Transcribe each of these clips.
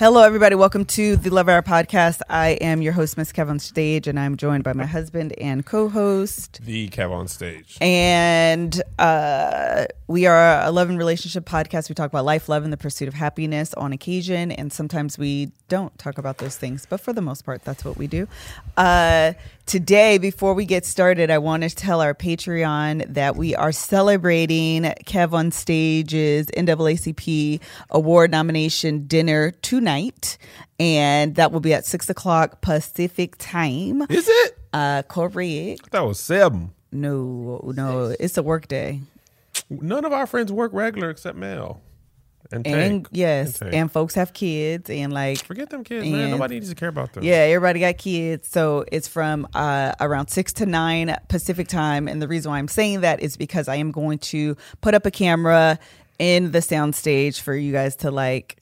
Hello, everybody. Welcome to the Love Hour podcast. I am your host, Miss Kev on Stage, and I'm joined by my husband and co-host. The Kev on stage. And uh, we are a love and relationship podcast. We talk about life, love, and the pursuit of happiness on occasion, and sometimes we don't talk about those things, but for the most part, that's what we do. Uh, today, before we get started, I want to tell our Patreon that we are celebrating Kev on Stage's NAACP award nomination dinner tonight, and that will be at six o'clock Pacific time. Is it? Uh, correct. That was seven. No, no, it's a work day. None of our friends work regular except Mel. And, And Tank. yes, Tank. and folks have kids, and like Forget them kids, man. and- Nobody needs to care about them. Yeah, everybody got kids. So it's from uh, around 6 to 9 Pacific time. And the reason why I'm saying that is because I am going to put up a camera in the soundstage for you guys to like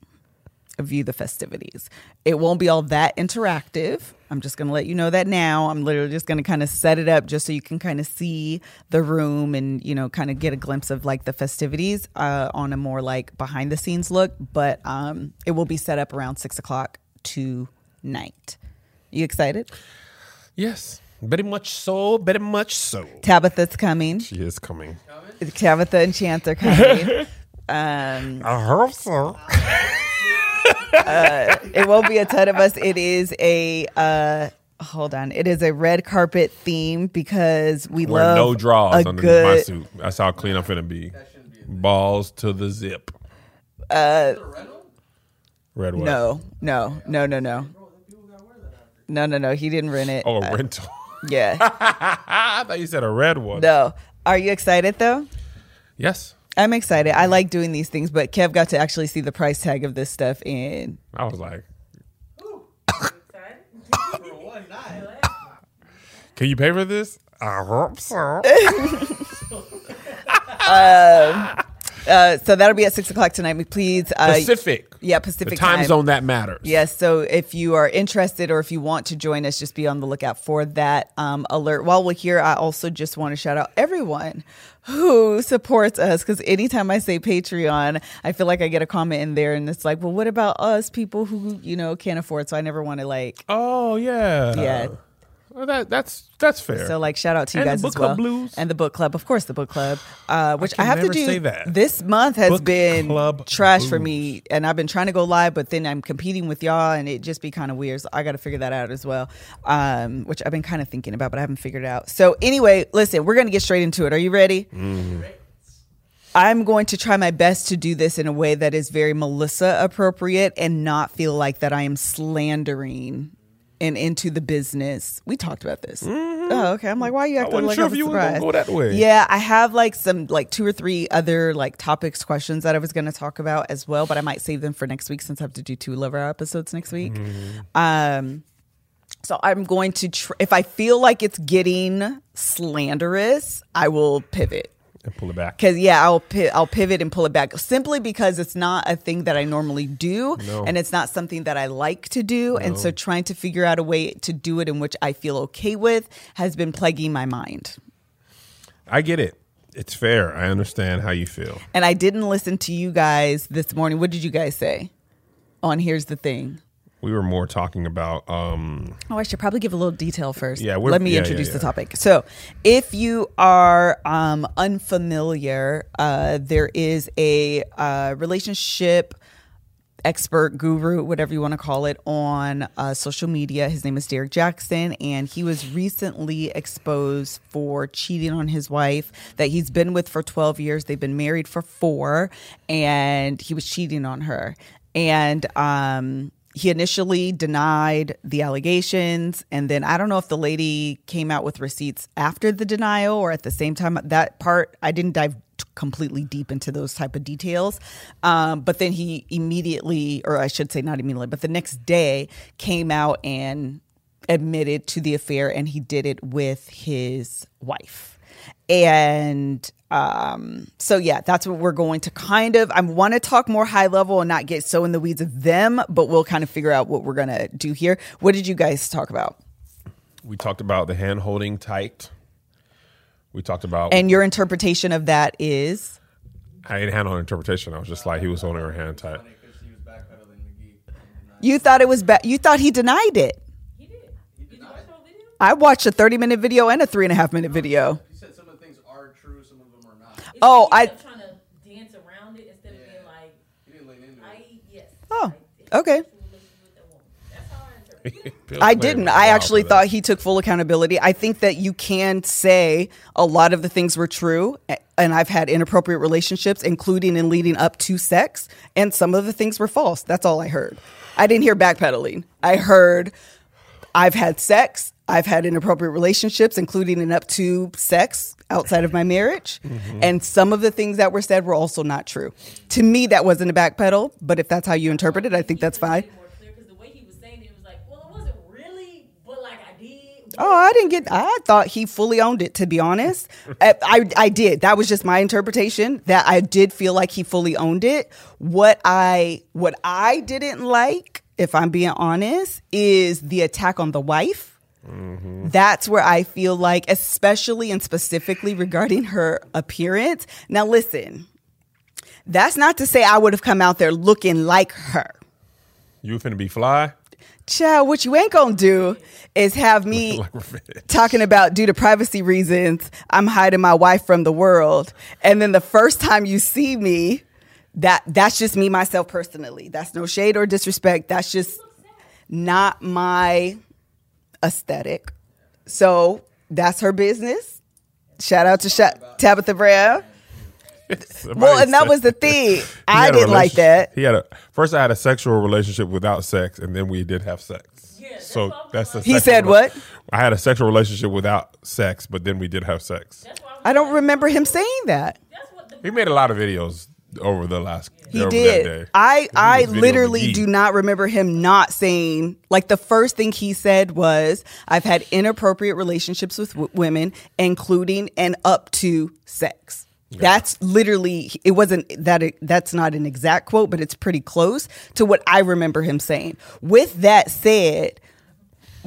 view the festivities. It won't be all that interactive. I'm just going to let you know that now. I'm literally just going to kind of set it up just so you can kind of see the room and, you know, kind of get a glimpse of like the festivities uh, on a more like behind the scenes look. But um, it will be set up around six o'clock tonight. You excited? Yes. Very much so. Very much so. Tabitha's coming. She is coming. Tabitha and Chance are coming. um, I hope so. it won't be a ton of us. It is a uh hold on. It is a red carpet theme because we Wear love no draws a underneath good my suit. That's how clean I'm finna be. Balls to the zip. Uh, Red what? No, no, no, no, no. No, no, no. He didn't rent it. Oh, a Uh, rental. yeah. I thought you said a red one. No. Are you excited though? Yes. I'm excited. I like doing these things, but Kev got to actually see the price tag of this stuff and I was like, can you pay for this? I hope so. uh, so that'll be at six o'clock tonight. Please, uh, Pacific. yeah, The Pacific time zone that matters. Yes. So if you are interested or if you want to join us, just be on the lookout for that um, alert. While we're here, I also just want to shout out everyone who supports us because anytime I say Patreon, I feel like I get a comment in there and it's like, well, what about us people who, you know, can't afford? So I never want to like, Oh yeah. Yeah. Well, that that's that's fair. so like shout out to you And guys book as well. club blues. And the book club, of course, the book club, uh, which I, can have to do. say that. This month has Book been club trash for me, and I've been trying to go live, but then I'm competing with y'all, and it just be kind of weird. So I got to figure that out as well, um, which I've been kind of thinking about, but I haven't figured it out. So anyway, listen, we're gonna get straight into it. Are you ready? Mm-hmm. I'm going to try my best to do this in a way that is very Melissa appropriate and not feel like that I am slandering and into the business. We talked about this. Oh, okay. I'm like, why are you acting like sure I'm if you were gonna surprised? go that way. Yeah, I have like some like two or three other like topics questions that I was going to talk about as well, but I might save them for next week since I have to do two lover episodes next week. Mm-hmm. Um, so I'm going to tr- if I feel like it's getting slanderous, I will pivot. And pull it back. Cause yeah, I'll pi- I'll pivot and pull it back simply because it's not a thing that I normally do, No. and it's not something that I like to do, and so trying to figure out a way to do it in which I feel okay with has been plaguing my mind. I get it. It's fair. I understand how you feel. And I didn't listen to you guys this morning. What did you guys say? On here's the thing. We were more talking about um Oh, I should probably give a little detail first. Yeah, we're- let me yeah, introduce yeah, the topic. So, if you are um, unfamiliar, uh, there is a uh, relationship expert guru, whatever you want to call it, on uh, social media. His name is Derrick Jaxn, and he was recently exposed for cheating on his wife that he's been with for 12 years. They've been married for four, and he was cheating on her. And um, he initially denied the allegations and then i don't know if the lady came out with receipts after the denial or at the same time. That part i didn't dive completely deep into those type of details. Um, but then he immediately or i should say not immediately but the next day came out and admitted to the affair and he did it with his wife and um so yeah that's what we're going to kind of i want to talk more high level and not get so in the weeds of them but we'll kind of figure out what we're gonna do here what did you guys talk about we talked about the hand holding tight. We talked about and your interpretation of that is I didn't handle interpretation. I was just like he was holding her hand tight. because she was backpedaling McGee. and You thought it was bad. You thought he denied it. He did. Did you watch the whole video? I watched a 30 minute video and a three and a half minute video. You said some of the things are true, some of them are not. It's Oh, like I- kept trying to dance around it instead of being like, He didn't lean into I it. yes. Oh, I okay. sexual relations with that woman. That's how I interpret it. Bill I Clinton didn't. I actually thought he took full accountability. I think that you can say a lot of the things were true, and I've had inappropriate relationships, including in leading up to sex, and some of the things were false. That's all I heard. I didn't hear backpedaling. I heard I've had sex, I've had inappropriate relationships, including in up to sex outside of my marriage, mm-hmm. and some of the things that were said were also not true. To me, that wasn't a backpedal, but if that's how you interpret it, I think that's fine. More clear because the way he was saying it, it was like, well, it wasn't really, but like I did. Oh, I didn't get. I thought he fully owned it. To be honest, I, uh, I I did. That was just my interpretation. That I did feel like he fully owned it. What I what I didn't like, if I'm being honest, is the attack on the wife. That's where I feel like, especially and specifically regarding her appearance. Now, listen, that's not to say I would have come out there looking like her. You finna be fly? Child, what you ain't gonna do is have me Like talking about due to privacy reasons, I'm hiding my wife from the world. And then the first time you see me, that that's just me myself personally. That's no shade or disrespect. That's just not my aesthetic. So that's her business. Shout out to Sha- Tabitha Brown. Well, and that was the thing. I didn't like that. He had a first. I had a sexual relationship without sex, and then we did have sex. Yeah, that's so that's the. like. He said rela- what? I had a sexual relationship without sex, but then we did have sex. I, don't remember him saying that. That's what the He made a lot of videos over the last. He did. That day. I I literally do not remember him not saying like the first thing he said was I've had inappropriate relationships with w- women, including and up to sex. That's literally it wasn't that it, that's not an exact quote, but it's pretty close to what I remember him saying. With that said,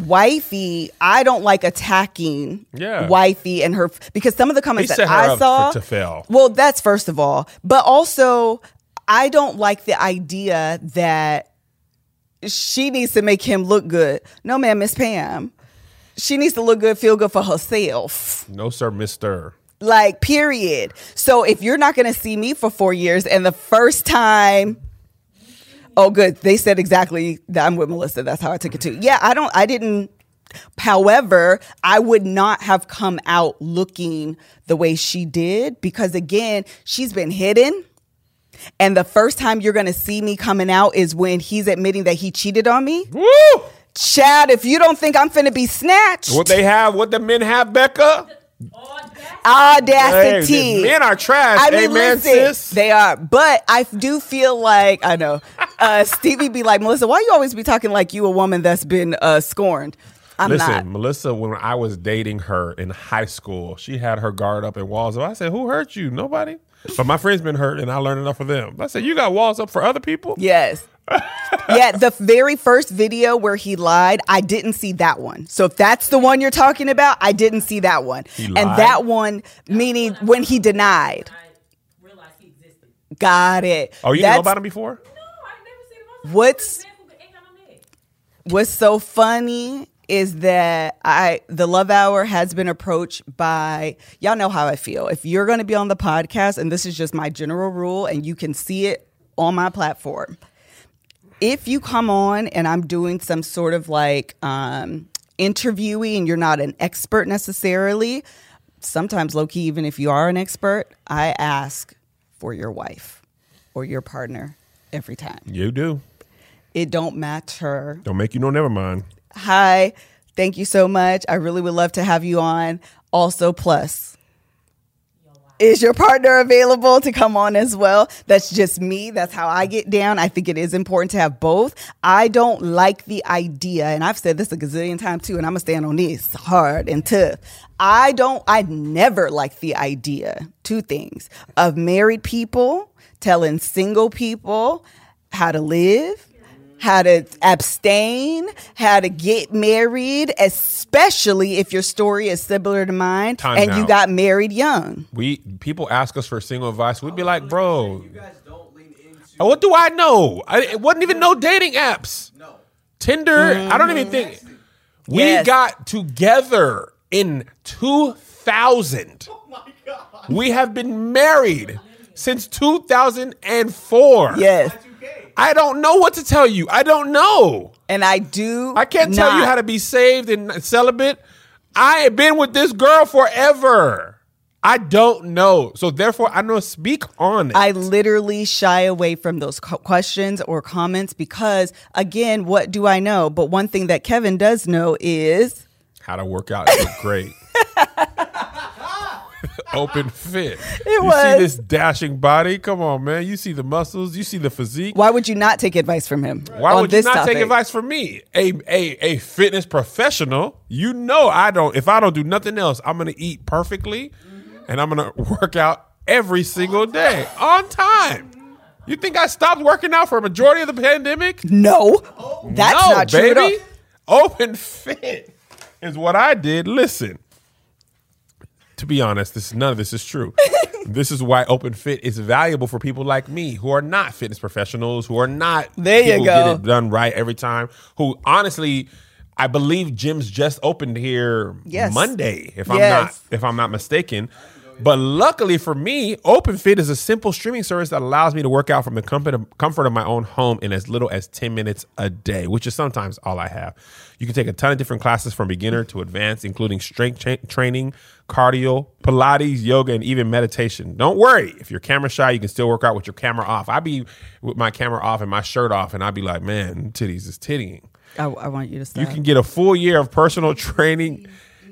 wifey, I don't like attacking Yeah. wifey and her because some of the comments that I saw for- to fail. Well, that's first of all, but also I don't like the idea that she needs to make him look good. No, man, Miss Pam, she needs to look good, feel good for herself. No, sir, Mister. Like, period. So if you're not going to see me for four years and the first time, oh, good. They said exactly that I'm with Melissa. That's how I took it too. Yeah, I don't, I didn't. However, I would not have come out looking the way she did because, again, she's been hidden. And the first time you're going to see me coming out is when he's admitting that he cheated on me. Woo! Chad, if you don't think I'm finna be snatched, What they have? What the men have, Becca? Audacity. Hey, men are trash. I mean, Amen, listen, sis. they are. But I do feel like I know uh, Stevie be like Melissa. Why you always be talking like you a woman that's been uh, scorned? I'm Listen, not. Melissa, when I was dating her in high school, she had her guard up and walls up. I said, Who hurt you? Nobody. But my friends been hurt and I learned enough of them. I said, You got walls up for other people? Yes. yeah, the very first video where he lied, I didn't see that one. So if that's the one you're talking about, I didn't see that one. And lied? that one, meaning when he denied. I realized he existed. Got it. Oh, you didn't know about him before? No, I never seen him. I was like, What's- this man who ain't got no man. what's so funny is that I the Love Hour has been approached by y'all know how I feel. If you're going to be on the podcast and this is just my general rule and you can see it on my platform. If you come on and I'm doing some sort of like um interviewing and you're not an expert necessarily, sometimes low key even if you are an expert, I ask for your wife or your partner every time. You do. It don't matter Don't make you know, never mind. Hi, thank you so much. I really would love to have you on. Also, plus, is your partner available to come on as well? That's just me. That's how I get down. I think it is important to have both. I don't like the idea, and I've said this a gazillion times too, and I'm gonna stand on this hard and tough. I don't, I never like the idea, two things, of married people telling single people how to live how to abstain, how to get married, especially if your story is similar to mine Time and you got married young. We people ask us for single advice. We'd be oh, like, bro, You guys don't lean into. Oh, what do I know? I, it wasn't even no dating apps. No, Tinder, I don't even mm-hmm. think we Yes. got together in 2000. Oh We have been married since 2004. Yes. I don't know what to tell you. I don't know. And I do. I can't tell you how to be saved and celibate. I have been with this girl forever. I don't know. So therefore, I don't speak on it. I literally shy away from those co- questions or comments because, again, what do I know? But one thing that Kevin does know is how to work out great. Open fit. you was. see this dashing body? Come on, man. You see the muscles. You see the physique. why would you not take advice from him? Why would you not topic? take advice from me, a a a fitness professional? You know I don't. If I don't do nothing else, I'm gonna eat perfectly, and I'm gonna work out every single day on time. You think I stopped working out for a majority of the pandemic? No, that's no, not true baby. Open fit is what I did. Listen, to be honest, this none of this is true. this is why open fit is valuable for people like me who are not fitness professionals, who are not There you go. get it done right every time. Who honestly, I believe gyms just opened here Yes. Monday, if I'm not if I'm not mistaken. But luckily for me, OpenFit is a simple streaming service that allows me to work out from the comfort of, my own home in as little as 10 minutes a day, which is sometimes all I have. You can take a ton of different classes from beginner to advanced, including strength cha- training, cardio, Pilates, yoga, and even meditation. Don't worry. If you're camera shy, you can still work out with your camera off. I'd be with my camera off and my shirt off, and I'd be like, man, titties is tittying. I, I want you to stop. You can get a full year of personal training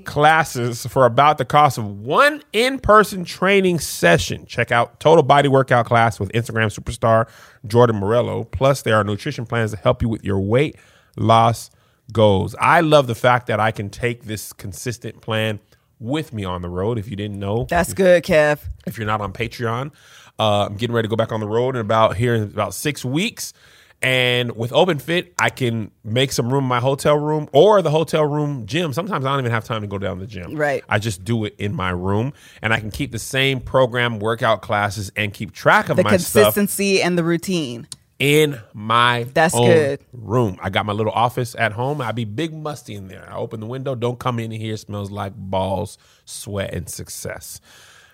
classes for about the cost of one in-person training session. Check out Total Body Workout class with Instagram superstar Jordan Morello. Plus, there are nutrition plans to help you with your weight loss goals. I love the fact that I can take this consistent plan with me on the road. If you didn't know, That's good, Kev. if you're not on Patreon. Uh, I'm getting ready to go back on the road in about here in about six weeks. And with OpenFit, I can make some room in my hotel room or the hotel room gym. Sometimes I don't even have time to go down to the gym. Right. I just do it in my room and I can keep the same program workout classes and keep track of The my stuff consistency and the routine. in my That's good. room. I got my little office at home. I'd be big musty in there. I open the window. Don't come in here. It smells like balls, sweat, and success.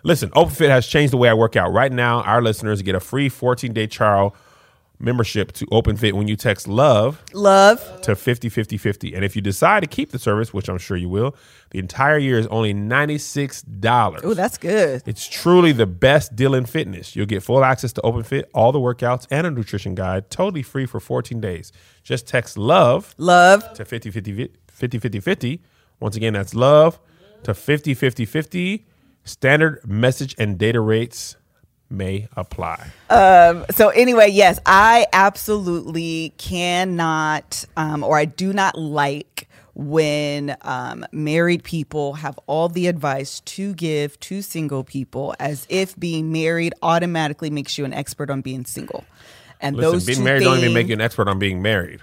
Listen, OpenFit has changed the way I work out. Right now, our listeners get a free 14 day trial membership to OpenFit when you text love Love. to 50 50 50. And if you decide to keep the service, which I'm sure you will, the entire year is only $96. Oh, that's good. It's truly the best deal in fitness. You'll get full access to OpenFit, all the workouts, and a nutrition guide totally free for 14 days. Just text love Love. to 50 50 50 50 50. Once again, that's love to 50 50 50. Standard message and data rates may apply. So anyway, yes, I absolutely cannot, um, or I do not like when um, married people have all the advice to give to single people, as if being married automatically makes you an expert on being single. And Listen, those being married don't even make you an expert on being married.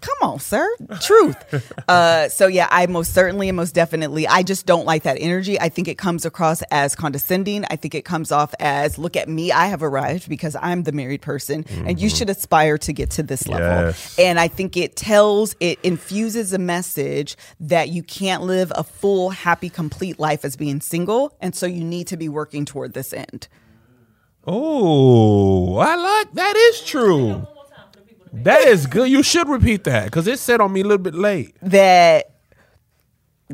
Come on, sir. Truth. uh, so yeah, I most certainly and most definitely, I just don't like that energy. I think it comes across as condescending. I think it comes off as, look at me, I have arrived because I'm the married person, and you should aspire to get to this level. Yes. And I think it tells, it infuses a message that you can't live a full, happy, complete life as being single, and so you need to be working toward this end. Oh, I like that. Is true. That is good. You should repeat that because it said on me a little bit late. that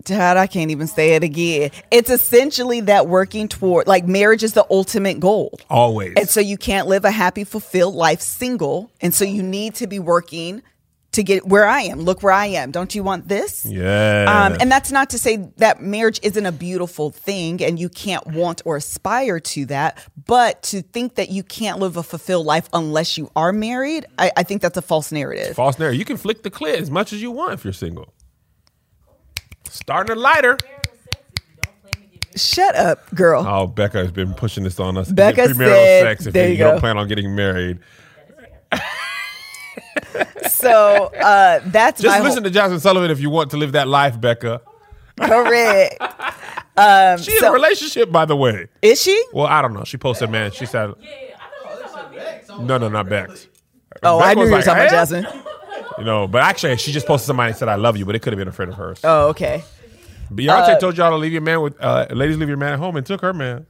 Dad, I can't even say it again. It's essentially that working toward like marriage is the ultimate goal. Always. And so you can't live a happy, fulfilled life single. And so you need to be working to get where I am. Look where I am. Don't you want this? yeah. Um, and that's not to say that marriage isn't a beautiful thing and you can't want or aspire to that, but to think that you can't live a fulfilled life unless you are married, I, I think that's a false narrative. False narrative. You can flick the clit as much as you want if you're single. Starting a lighter. Shut up, girl. Oh, Becca has been pushing this on us. Becca Premarital said- sex if there you, you don't go. plan on getting married. So uh, that's Just my listen to Jazmine Sullivan if you want to live that life, Becca. whole, correct. She in a relationship, by the way. Is she? Well, I don't know. She posted, man. She said, Yeah, I thought you were talking about Bex. no, no, not Bex. Oh, Becca I knew you were like, talking about "Eh?" Jasmine. You know, but actually, she just posted somebody and said, I love you, but it could have been a friend of hers. Oh, okay. Beyonce told y'all to leave your man with, uh, ladies, leave your man at home and took her man.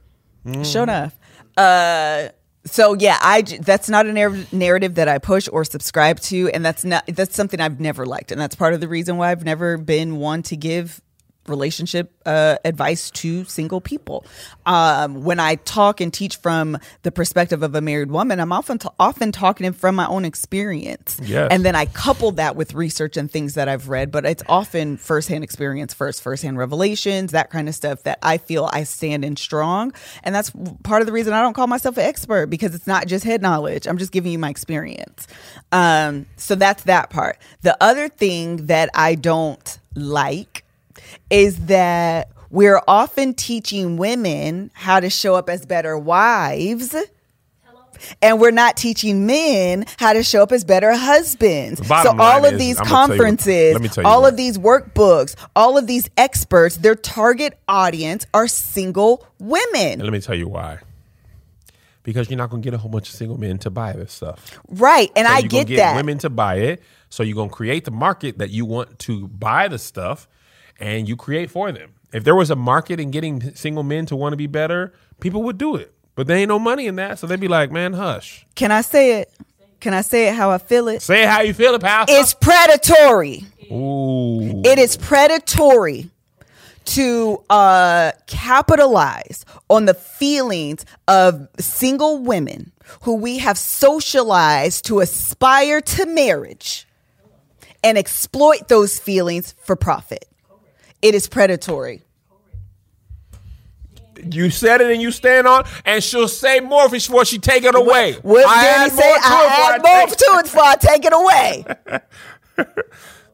Sure enough. Uh, so yeah, I that's not a narr- narrative that I push or subscribe to, and that's not that's something I've never liked, and that's part of the reason why I've never been one to give relationship uh, advice to single people. Um, when I talk and teach from the perspective of a married woman, I'm often t- often talking from my own experience, Yes. and then I couple that with research and things that I've read. But it's often firsthand experience first, firsthand revelations, that kind of stuff that I feel I stand in strong, and that's part of the reason I don't call myself an expert because it's not just head knowledge. I'm just giving you my experience. Um, so that's that part. The other thing that I don't like is that we're often teaching women how to show up as better wives. And we're not teaching men how to show up as better husbands. Bottom so all of is- these I'm gonna tell you what- conferences, let me tell you all what. of these workbooks, all of these experts, their target audience are single women. And let me tell you why. Because you're not going to get a whole bunch of single men to buy this stuff. Right. And So I you're get, get that. women to buy it. So you're gonna create the market that you want to buy the stuff, and you create for them. If there was a market in getting single men to want to be better, people would do it. But there ain't no money in that, so they'd be like, "Man, hush." Can I say it? Can I say it how I feel it? Say it how you feel, it, pal. It's predatory. Ooh. It is predatory to uh, capitalize on the feelings of single women who we have socialized to aspire to marriage and exploit those feelings for profit. It is predatory. You said it and you stand on, and she'll say more before she take it away. What I Danny say? more to it I add more take- to it before I take it away.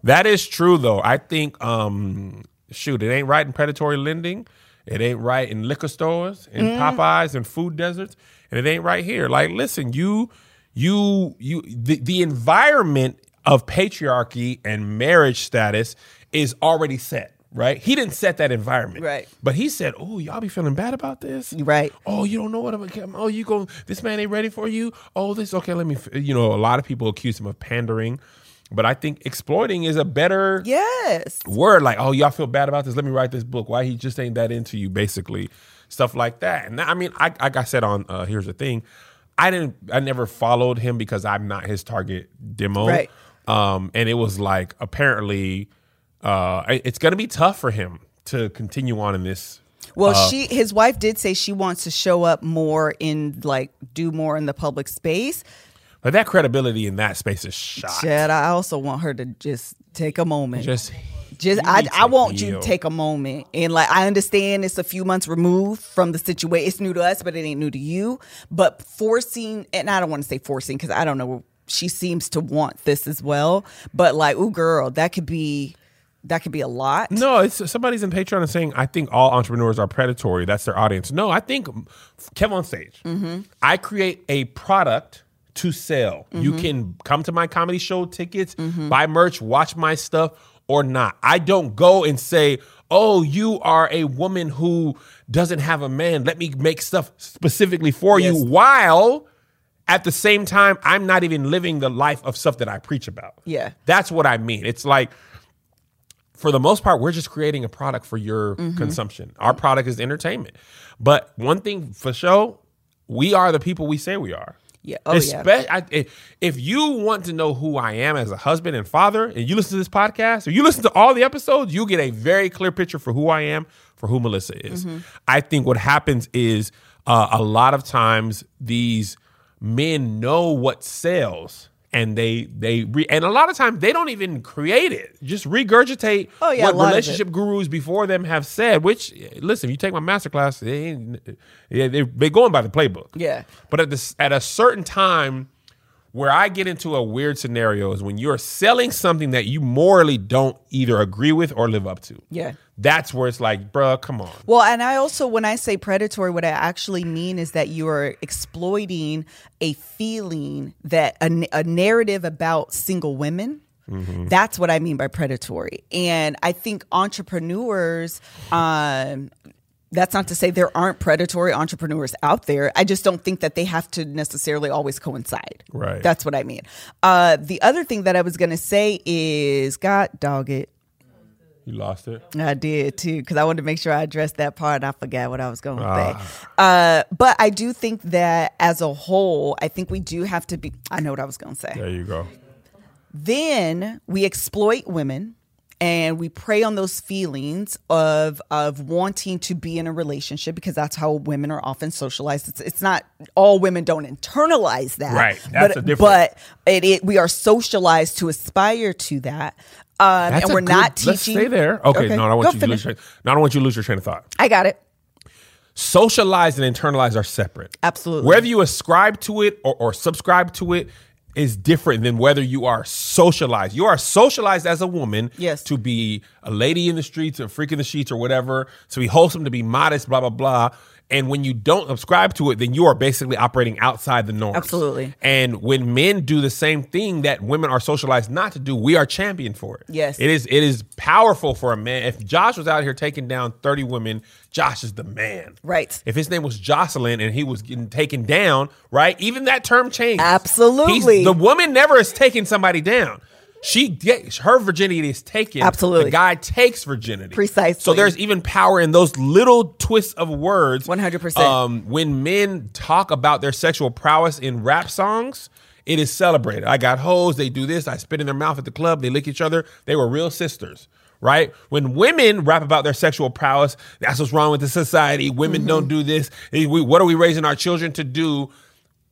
That is true though. I think um shoot, it ain't right in predatory lending. It ain't right in liquor stores, in Popeyes and food deserts, and it ain't right here. Like listen, you you you the, the environment of patriarchy and marriage status is already set, right? He didn't set that environment. Right. But he said, "Oh, y'all be feeling bad about this?" Right. Oh, you don't know what I'm Oh, you go this man ain't ready for you. Oh, this okay, let me f-" you know, a lot of people accuse him of pandering. But I think exploiting is a better Yes. word. Like, oh, y'all feel bad about this. Let me write this book. Why he just ain't that into you, basically, stuff like that. And I mean, I like I said on uh, here's the thing, I didn't, I never followed him because I'm not his target demo. Right. Um, and it was like apparently, uh, it's gonna be tough for him to continue on in this. Well, Uh, she his wife did say she wants to show up more in like do more in the public space. But that credibility in that space is shot. Chad, I also want her to just take a moment. Just, Just I, I to want you to take a moment and like I understand it's a few months removed from the situation. It's new to us, but it ain't new to you. But forcing and I don't want to say forcing because I don't know. She seems to want this as well. But like, ooh, girl, that could be that could be a lot. No, it's somebody's in Patreon and saying I think all entrepreneurs are predatory. That's their audience. No, I think Kev on stage. Mm-hmm. I create a product to sell. You Mm-hmm. can come to my comedy show tickets, buy merch, watch my stuff, or not. I don't go and say, "Oh, you are a woman who doesn't have a man. Let me make stuff specifically for Yes. you." While at the same time, I'm not even living the life of stuff that I preach about. Yeah. That's what I mean. It's like for the most part, we're just creating a product for your Mm-hmm. consumption. Our product is entertainment. But one thing for sure, we are the people we say we are. Yeah. Oh, yeah. I, if, if you want to know who I am as a husband and father, and you listen to this podcast, or you listen to all the episodes, you get a very clear picture for who I am, for who Melissa is. Mm-hmm. I think what happens is uh, a lot of times these men know what sells. And they they re- and a lot of times they don't even create it. Just regurgitate Oh, yeah, what lot of it. relationship gurus before them have said. Which listen, if you take my masterclass, they yeah, they they going by the playbook. Yeah. But at this at a certain time where I get into a weird scenario is when you're selling something that you morally don't either agree with or live up to. Yeah. That's where it's like, bruh, come on. Well, and I also, when I say predatory, what I actually mean is that you are exploiting a feeling that a, a narrative about single women. That's what I mean by predatory. And I think entrepreneurs, um, That's not to say there aren't predatory entrepreneurs out there. I just don't think that they have to necessarily always coincide. Right. That's what I mean. Uh, the other thing that I was going to say is, God dog it. You lost it. I did too, because I wanted to make sure I addressed that part. I forgot what I was going to Ah. say. Uh, but I do think that as a whole, I think we do have to be. I know what I was going to say. There you go. Then we exploit women and we prey on those feelings of of wanting to be in a relationship because that's how women are often socialized. It's, it's not all women don't internalize that, Right. That's but a difference. but it, it we are socialized to aspire to that. Um, and we're good- not teaching. Let's stay there. Okay, no, I don't want Go you to lose. Your, no, I don't want you to lose your train of thought. I got it. Socialize and internalize are separate. Absolutely. Whether you ascribe to it or, or subscribe to it is different than whether you are socialized. You are socialized as a woman Yes. to be a lady in the streets, a freak in the sheets, or whatever, to be wholesome, to be modest, blah, blah, blah. And when you don't subscribe to it, then you are basically operating outside the norm. Absolutely. And when men do the same thing that women are socialized not to do, we are champion for it. Yes. It is it is powerful for a man. If Josh was out here taking down 30 women, Josh is the man. Right. If his name was Jocelyn and he was getting taken down, right? Even that term changed. Absolutely. He's- the woman never is taking somebody down. She get her virginity is taken. Absolutely. The guy takes virginity. Precisely. So there's even power in those little twists of words. 100%. Um, when men talk about their sexual prowess in rap songs, it is celebrated. I got hoes. They do this. I spit in their mouth at the club. They lick each other. They were real sisters. Right? When women rap about their sexual prowess, that's what's wrong with the society. Women don't do this. We- what are we raising our children to do?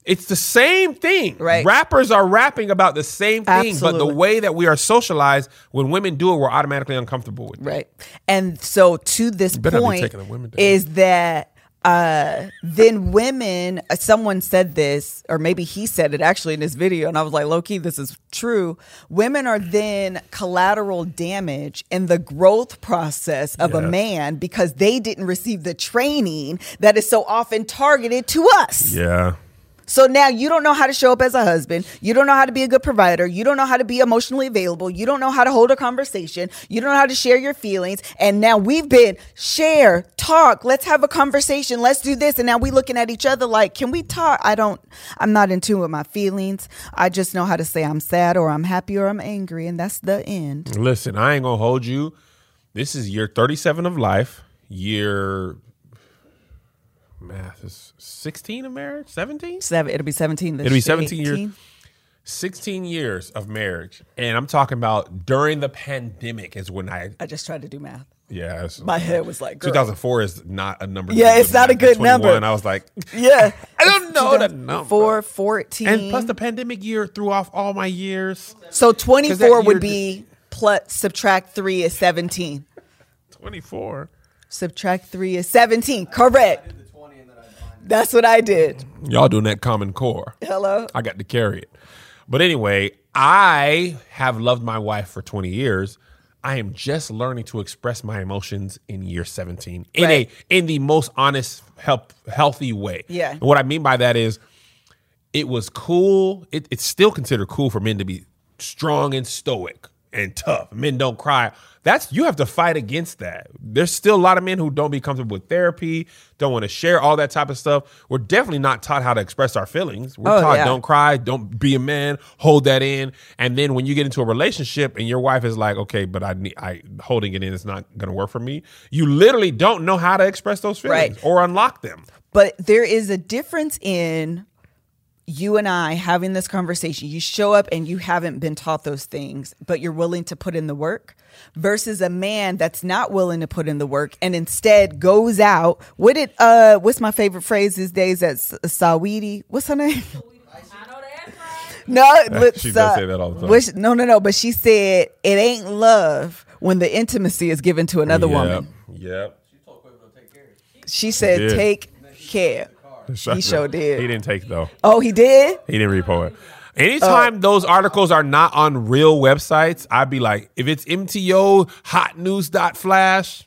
It's the same thing. Right. Rappers are rapping about the same thing, but the way that we are socialized, when women do it, we're automatically uncomfortable with it. Right. And so to this point taking the women is that uh then women uh, someone said this or maybe he said it actually in this video and I was like low key this is true women are then collateral damage in the growth process of a man because they didn't receive the training that is so often targeted to us Yeah. So now you don't know how to show up as a husband. You don't know how to be a good provider. You don't know how to be emotionally available. You don't know how to hold a conversation. You don't know how to share your feelings. And now we've been share, talk, let's have a conversation. Let's do this. And now we're looking at each other like, can we talk? I don't, I'm not in tune with my feelings. I just know how to say I'm sad or I'm happy or I'm angry. And that's the end. Listen, I ain't gonna hold you. This is year 37 of life. Year math is 16 of marriage, 17? Seven, it'll be 17. this It'll be year. 17 years. 16 years of marriage. And I'm talking about during the pandemic is when I I just tried to do math. yeah, My head was like, girl. 2004 is not a number. Yeah, it's not a good 21, number. I was like, Yeah. I don't know the number. 4, 14. And plus the pandemic year threw off all my years. so 24 would be plus subtract 3 is 17. 24. Subtract 3 is 17. Correct. That's what I did. Y'all doing that common core. Hello. I got to carry it. But anyway, I have loved my wife for 20 years. I am just learning to express my emotions in year 17 in Right. a in the most honest, help, healthy way. Yeah. And what I mean by that is it was cool. It, it's still considered cool for men to be strong and stoic and tough. Men don't cry. That's you have to fight against that. There's still a lot of men who don't be comfortable with therapy, don't want to share all that type of stuff. We're definitely not taught how to express our feelings. We're Oh, taught yeah. don't cry, don't be a man, hold that in. And then when you get into a relationship and your wife is like, "Okay, but I need I holding it in is not going to work for me." You literally don't know how to express those feelings Right. or unlock them. But there is a difference in you and I having this conversation. You show up and you haven't been taught those things, but you're willing to put in the work versus a man that's not willing to put in the work and instead goes out. What did uh what's my favorite phrase these days that's Saweetie? What's her name? I know that's right. No, let's, She does uh, say that all the time. which- no, no, no. But she said it ain't love when the intimacy is given to another Yep. woman. Yep. She told Quavo to take care. She said, did. "Take care." He sure did. He didn't take though. Oh, he did. He didn't repo it. Anytime uh, those articles are not on real websites, I'd be like, if it's MTO hot news dot flash,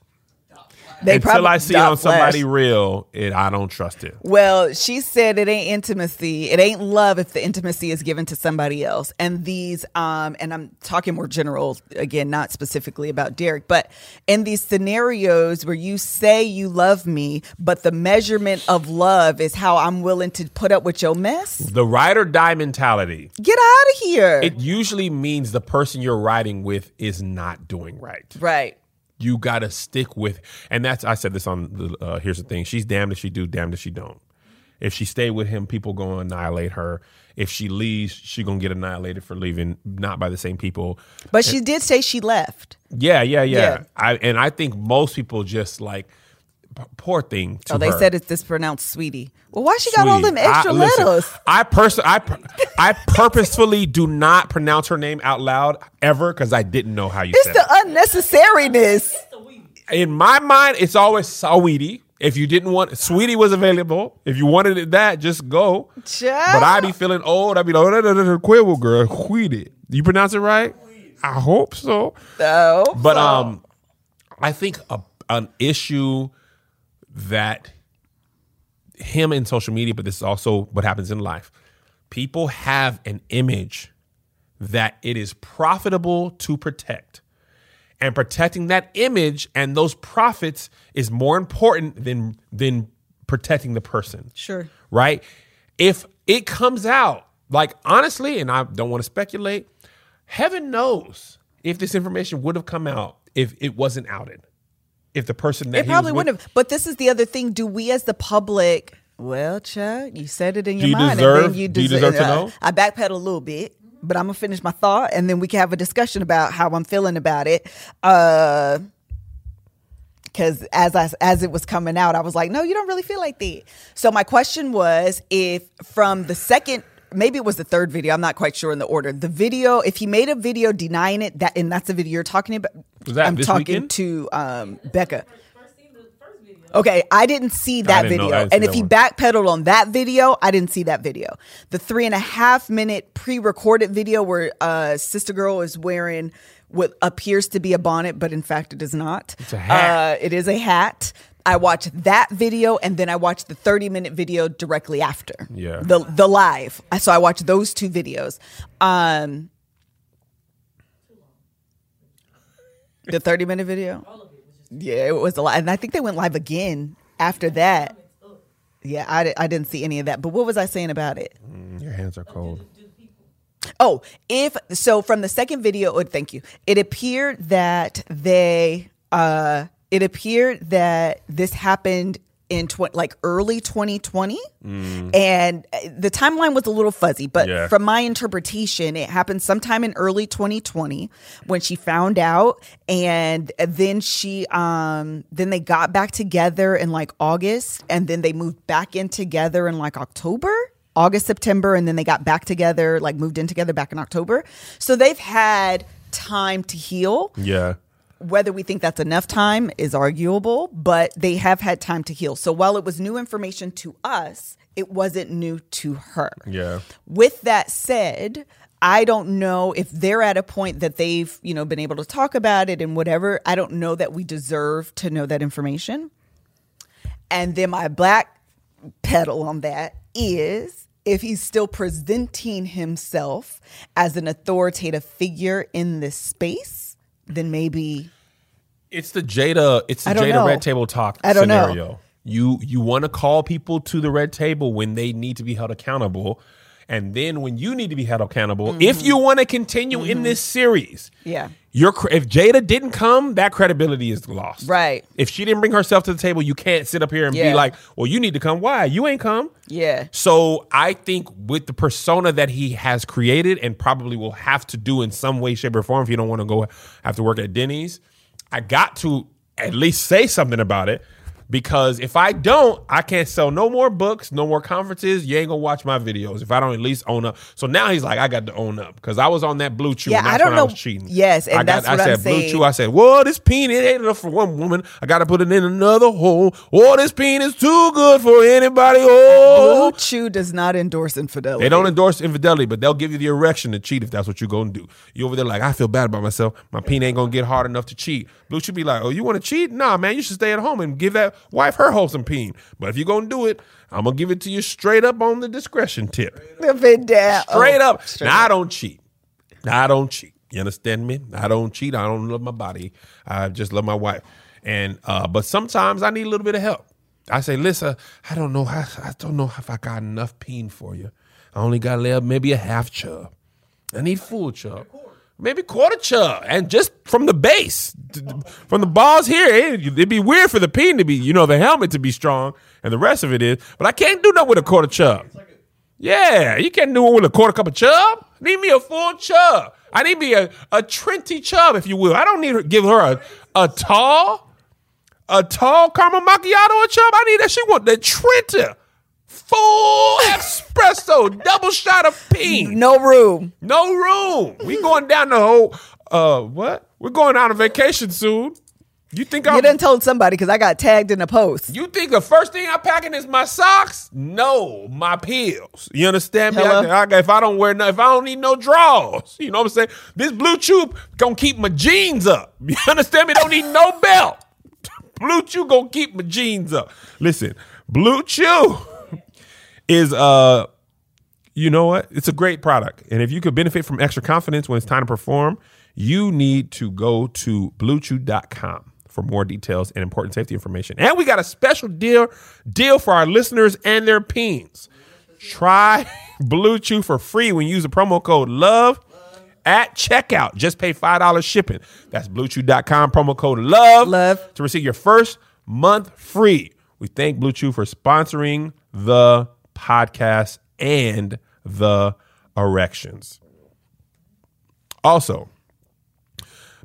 They Until I see it on somebody flash. real, it I don't trust it. Well, she said it ain't intimacy. It ain't love if the intimacy is given to somebody else. And these, um, and I'm talking more general again, not specifically about Derrick, but in these scenarios where you say you love me, but the measurement of love is how I'm willing to put up with your mess. The ride or die mentality. Get out of here. It usually means the person you're riding with is not doing right. right. You got to stick with, and that's I said this on the. Uh, here's the thing: she's damned if she do, damned if she don't. If she stay with him, people gonna annihilate her. If she leaves, she gonna get annihilated for leaving, not by the same people. But she did say she left. Yeah, yeah, yeah. Yeah. I and I think most people just like poor thing. To Oh, they her. said it's mispronounced sweetie. Well, why she got all them extra I, listen, letters? I person I I purposefully do not pronounce her name out loud ever because I didn't know how you It's the it. unnecessariness. In my mind, it's always sweetie. If you didn't want sweetie was available. If you wanted it that, just go. Child. But I be feeling old. I be like, oh, that, that, that, Quavo girl, sweetie. You pronounce it right? I hope so. So, But um, I think a, an issue that him in social media, but this is also what happens in life. People have an image that it is profitable to protect. And protecting that image and those profits is more important than than protecting the person sure. right? If it comes out, like honestly, and I don't want to speculate, heaven knows if this information would have come out if it wasn't outed. If the person that It probably with- wouldn't have. But this is the other thing. Do we as the public, well, Chad, you said it in your you mind. deserve- and then you, do you deser- deserve to uh, know? I backpedal a little bit, but I'm going to finish my thought and then we can have a discussion about how I'm feeling about it. Uh, because as I as it was coming out, I was like, no, you don't really feel like that. So my question was, if from the second, maybe it was the third video, I'm not quite sure in the order. The video, if he made a video denying it, that and that's the video you're talking about. Was that I'm this talking weekend? to um, Becca. First seen the first video. Okay, I didn't see that didn't video. I didn't see and if he one. backpedaled on that video, I didn't see that video. The three and a half minute pre recorded video where uh, Sister Girl is wearing what appears to be a bonnet, but in fact it is not. It's a hat. Uh, it is a hat. I watched that video and then I watched the 30 minute video directly after. Yeah. The the live. So I watched those two videos. Um the 30 minute video? Yeah, it was a lot. And I think they went live again after that. Yeah, I, I didn't see any of that. But what was I saying about it? Your hands are cold. Oh, if so, from the second video, oh, thank you. It appeared that they, uh, it appeared that this happened in tw- like early 2020, and uh, the timeline was a little fuzzy. But Yeah. from my interpretation, it happened sometime in early 2020 when she found out, and then she, um, then they got back together in like August, and then they moved back in together in like October. August, September, and then they got back together, like moved in together back in October. So they've had time to heal. Yeah. Whether we think that's enough time is arguable, but they have had time to heal. So while it was new information to us, it wasn't new to her. Yeah. With that said, I don't know if they're at a point that they've, you know, been able to talk about it and whatever. I don't know that we deserve to know that information. And then my black pedal on that is if he's still presenting himself as an authoritative figure in this space, then maybe It's the Jada. It's the I don't Jada know. red table talk I don't know. scenario. You you want to call people to the red table when they need to be held accountable, and then when you need to be held accountable, if you want to continue in this series, Mm-hmm. Yeah. Your if Jada didn't come, that credibility is lost. Right. If she didn't bring herself to the table, you can't sit up here and Yeah. be like, "Well, you need to come." Why? You ain't come. Yeah. So I think with the persona that he has created and probably will have to do in some way, shape, or form if you don't want to go have to work at Denny's, I got to at least say something about it Because if I don't, I can't sell no more books, no more conferences. You ain't gonna watch my videos if I don't at least own up. So now he's like, I got to own up because I was on that blue chew. Yeah, and that's I don't when know- I was cheating. Yes, and I that's what I I'm said blue saying. chew. I said, well, this peen it ain't enough for one woman. I got to put it in another hole. Oh, this peen is too good for anybody. Oh, Blue Chew does not endorse infidelity. they don't endorse infidelity, but they'll give you the erection to cheat if that's what you're gonna do. You over there like, I feel bad about myself. My peen ain't gonna get hard enough to cheat. Blue should be like, oh, you want to cheat? Nah, man, you should stay at home and give that wife her wholesome peen. But if you're gonna do it, I'm gonna give it to you straight up on the discretion tip. If it da- Straight up. straight now I don't cheat. I don't cheat. You understand me? I don't cheat. I don't love my body. I just love my wife. And uh, but sometimes I need a little bit of help. I say, listen, I don't know. I, I don't know if I got enough peen for you. I only got left maybe a half chub. I need full chub. Maybe quarter chub, and just from the base, from the balls here, it, it'd be weird for the peen to be, you know, the helmet to be strong, and the rest of it is. But I can't do nothing with a quarter chub. Yeah, you can't do it with a quarter cup of chub. Need me a full chub. I need me a, a Trinity chub, if you will. I don't need to give her a, a tall, a tall caramel macchiato or chub. I need that. She want the Trenta. Full espresso, double shot of peen. No room. No room. We going down the whole uh what? We're going on a vacation soon. You think I'm You done told somebody because I got tagged in a post. you think the first thing I'm packing is my socks? No, my pills. You understand me? Hello? I, I, if I don't wear no, if I don't need no drawers, you know what I'm saying? This blue chew gonna keep my jeans up. You understand me? Don't need no belt. Blue chew gonna keep my jeans up. Listen, blue chew is uh you know what? It's a great product. And if you could benefit from extra confidence when it's time to perform, you need to go to bluechew.com for more details and important safety information. And we got a special deal deal for our listeners and their peens. Try Blue Chew for free when you use the promo code LOVE at checkout. Just pay $5 shipping. That's bluechew.com promo code LOVE, Love. to receive your first month free. We thank Blue Chew for sponsoring the podcast and the erections. Also,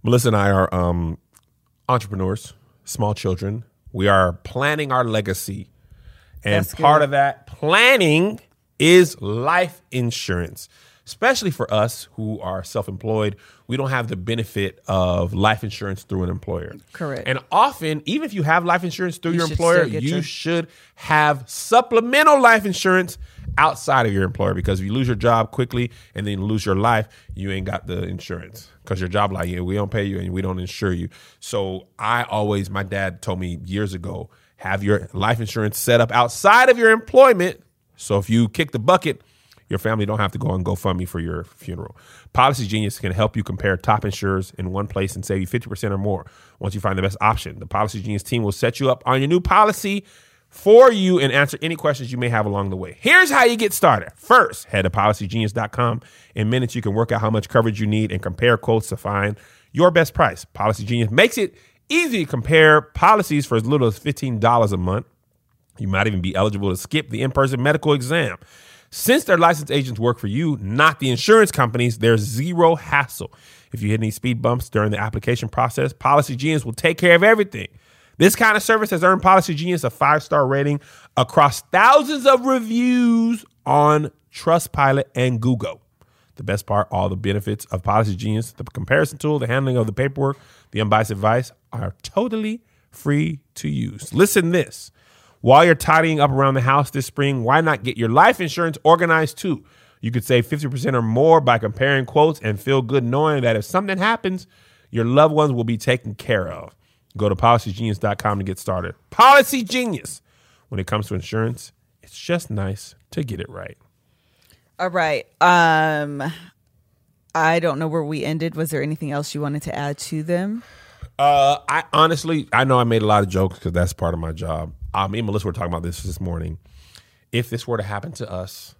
Melissa and I are um, entrepreneurs, small children. We are planning our legacy. And That's part good. of that planning is life insurance, especially for us who are self employed. We don't have the benefit of life insurance through an employer. Correct. And often, even if you have life insurance through You your employer, you your- should have supplemental life insurance outside of your employer because if you lose your job quickly and then you lose your life, you ain't got the insurance because your job like yeah, we don't pay you and we don't insure you. So I always, my dad told me years ago, have your life insurance set up outside of your employment. So if you kick the bucket, your family don't have to go on GoFundMe for me for your funeral. Policy Genius can help you compare top insurers in one place and save you 50% or more. Once you find the best option, the Policy Genius team will set you up on your new policy for you and answer any questions you may have along the way. Here's how you get started. First, head to policygenius.com. In minutes, you can work out how much coverage you need and compare quotes to find your best price. Policy Genius makes it easy to compare policies for as little as $15 a month. You might even be eligible to skip the in person medical exam. Since their licensed agents work for you, not the insurance companies, there's zero hassle. If you hit any speed bumps during the application process, Policy Genius will take care of everything. This kind of service has earned Policy Genius a five star rating across thousands of reviews on Trustpilot and Google. The best part, all the benefits of Policy Genius, the comparison tool, the handling of the paperwork, the unbiased advice are totally free to use. Listen this. While you're tidying up around the house this spring, why not get your life insurance organized too? You could save 50% or more by comparing quotes and feel good knowing that if something happens, your loved ones will be taken care of. Go to policygenius.com to get started. Policy Genius. When it comes to insurance, it's just nice to get it right. All right. Um, I don't know where we ended. Was there anything else you wanted to add to them? Uh, I honestly, I know I made a lot of jokes because that's part of my job. Um, me and Melissa were talking about this this morning. If this were to happen to us,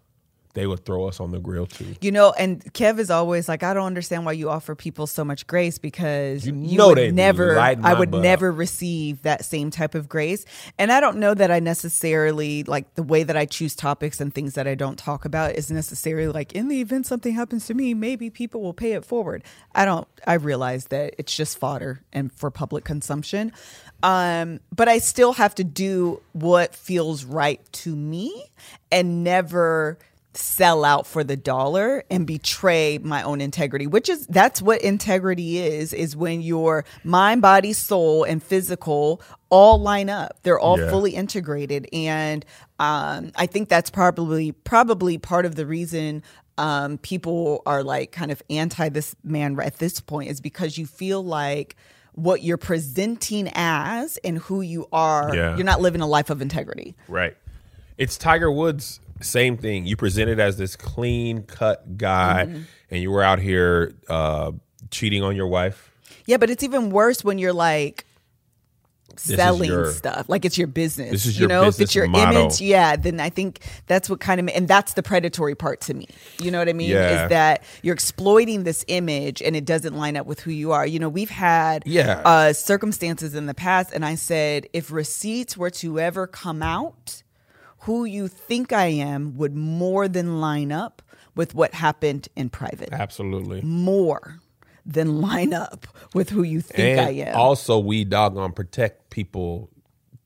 they would throw us on the grill too. You know, and Kev is always like, I don't understand why you offer people so much grace because You you, know would never, I would butt never receive that same type of grace. And I don't know that I necessarily like the way that I choose topics and things that I don't talk about is necessarily like in the event something happens to me, maybe people will pay it forward. I don't, I realize that it's just fodder and for public consumption. Um, but I still have to do what feels right to me and never sell out for the dollar and betray my own integrity which is that's what integrity is is when your mind body soul and physical all line up they're all Yeah. fully integrated and um, i think that's probably probably part of the reason um, people are like kind of anti this man at this point is because you feel like what you're presenting as and who you are Yeah. you're not living a life of integrity Right. It's Tiger Woods. Same thing. You presented as this clean cut guy, Mm-hmm. and you were out here uh, cheating on your wife. Yeah, but it's even worse when you're like selling your- stuff. Like it's your business. This is you know, if it's your motto. image, yeah, then I think that's what kind of and that's the predatory part to me. You know what I mean? Yeah. Is that you're exploiting this image and it doesn't line up with who you are. You know, we've had Yeah. uh circumstances in the past and I said if receipts were to ever come out, who you think I am would more than line up with what happened in private. Absolutely. More than line up with who you think I am. also, we doggone protect people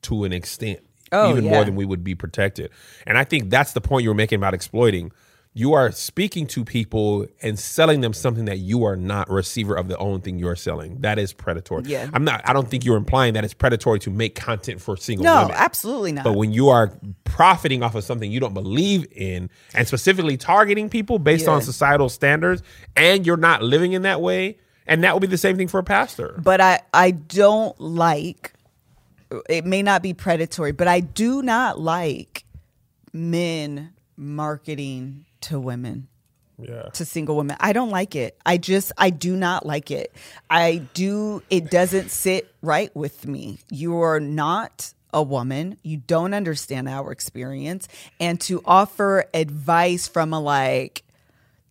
to an extent, Oh, even yeah. more than we would be protected. And I think that's the point you were making about exploiting. You are speaking to people and selling them something that you are not receiver of the own thing you're selling. That is predatory. Yeah. I'm not. I don't think you're implying that it's predatory to make content for single no, women. absolutely not. But when you are profiting off of something you don't believe in and specifically targeting people based Yeah. on societal standards and you're not living in that way, and that would be the same thing for a pastor. but I I don't like it may not be predatory, but I do not like men marketing to women Yeah. to single women. I don't like it. I just I do not like it. I do it doesn't sit right with me. You are not a woman. You don't understand our experience and to offer advice from a like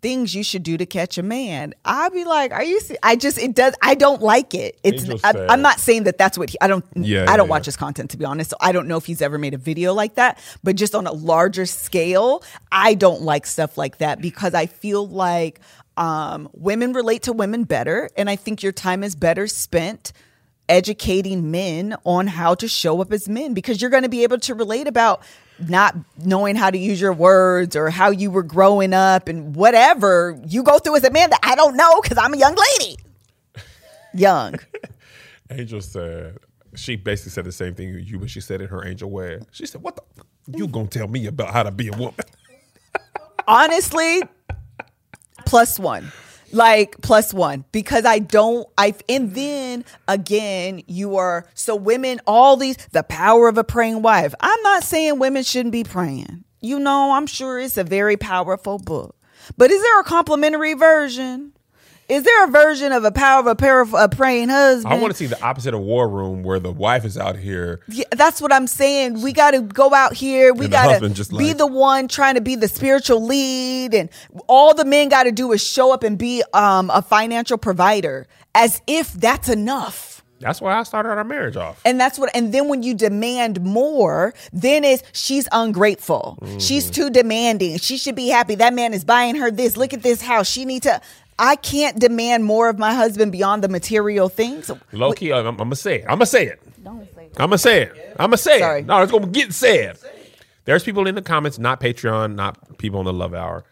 things you should do to catch a man. I'd be like, are you se- I just it does I don't like it. It's I, I'm not saying that that's what he, I don't Yeah, I don't yeah, watch yeah. his content to be honest. So I don't know if he's ever made a video like that, but just on a larger scale, I don't like stuff like that because I feel like um, women relate to women better, and I think your time is better spent educating men on how to show up as men because you're going to be able to relate about not knowing how to use your words or how you were growing up and whatever you go through as a man that I don't know because I'm a young lady. Young. Angel said she basically said the same thing you, but she said in her angel way. She said, "What the? f- You gonna tell me about how to be a woman?" honestly plus one like plus one because i don't i and then again you are so women all these the power of a praying wife. I'm not saying women shouldn't be praying. You know i'm sure it's a very powerful book. But is there a complimentary version is there a version of a power of a, pair of a praying husband I want to see the opposite of War Room, where the wife is out here. yeah, that's what I'm saying. We got to go out here. We got to be like- the one trying to be the spiritual lead, and all the men got to do is show up and be um, a financial provider, as if that's enough. That's why I started our marriage off. And that's what. And then when you demand more, then is she's ungrateful. She's Mm-hmm. too demanding. She should be happy. That man is buying her this. Look at this house. She need to. I can't demand more of my husband beyond the material things. Low key, I'm, I'm gonna say it. I'm gonna say it. Don't say it. I'm gonna say it. I'm gonna say Sorry. it. No, it's gonna get said. There's people in the comments, not Patreon, not people on the Love Hour.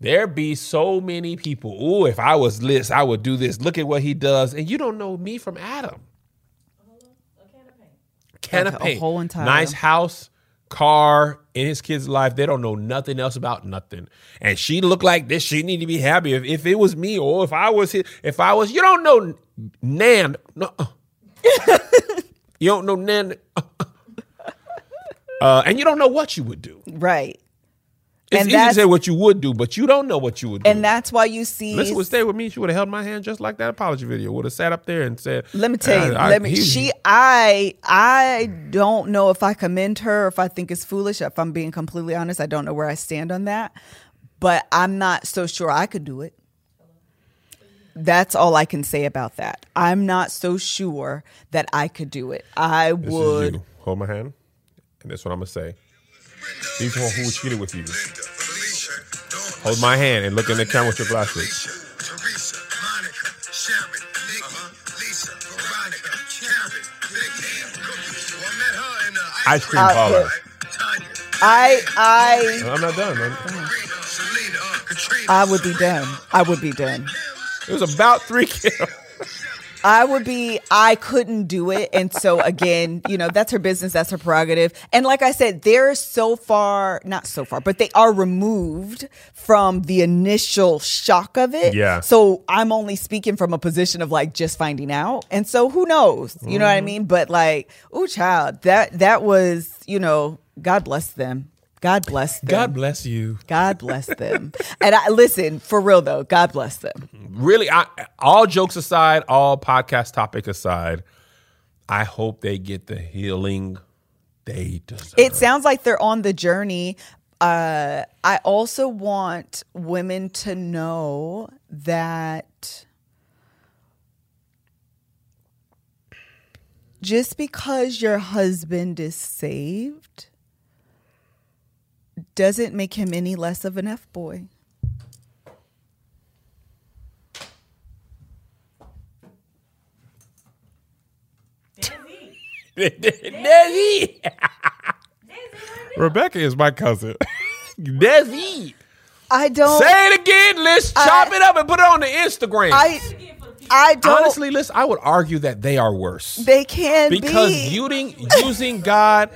There be so many people. Ooh, if I was Liz, I would do this. Look at what he does, and you don't know me from Adam. Can of A- a paint, whole entire- nice house, car in his kid's life. They don't know nothing else about nothing. And she looked like this. She need to be happy. If, if it was me, or if I was his, if I was, you don't know Nan. No, uh. you don't know Nan. Uh, and you don't know what you would do. right. It's And easy to say what you would do, but you don't know what you would do. And that's why you see. Listen would stay with me. She would have held my hand just like that apology video. Would have sat up there and said, Let me tell you. "Uh, I- let me. he- she. I. I don't know if I commend her. If I think it's foolish. If I'm being completely honest, I don't know where I stand on that. but I'm not so sure I could do it. That's all I can say about that. I'm not so sure that I could do it. I This would. Hold my hand, and this is what I'm gonna say. These are who cheated with you. Hold my hand and look in the camera with your glasses. Teresa, Monica, Sharon, Nikki, Lisa, Veronica, Karen, Big Ham, Cookie. So I met her in the Ice cream Uh, parlor. I I I'm not done. man. Rita, Selena, Katrina. I would be done. I would be done. It was about three kills. I would be, I couldn't do it. And so, again, you know, that's her business, that's her prerogative. And like I said, they're so far, not so far, but they are removed from the initial shock of it. Yeah. So I'm only speaking from a position of like just finding out. And so who knows? You know what I mm-hmm. mean? But like, oh, child, that, that was, you know, God bless them. God bless them. God bless you. God bless them. and I listen, for real though, God bless them. Really, I, all jokes aside, all podcast topic aside, I hope they get the healing they deserve. It sounds like they're on the journey. Uh, I also want women to know that just because your husband is saved doesn't make him any less of an F boy. Desi. Rebecca is my cousin. Desi. I don't. Say it again. Let's chop I- it up and put it on the Instagram. I. I don't. Honestly, listen, I would argue that they are worse. they can because be. using using God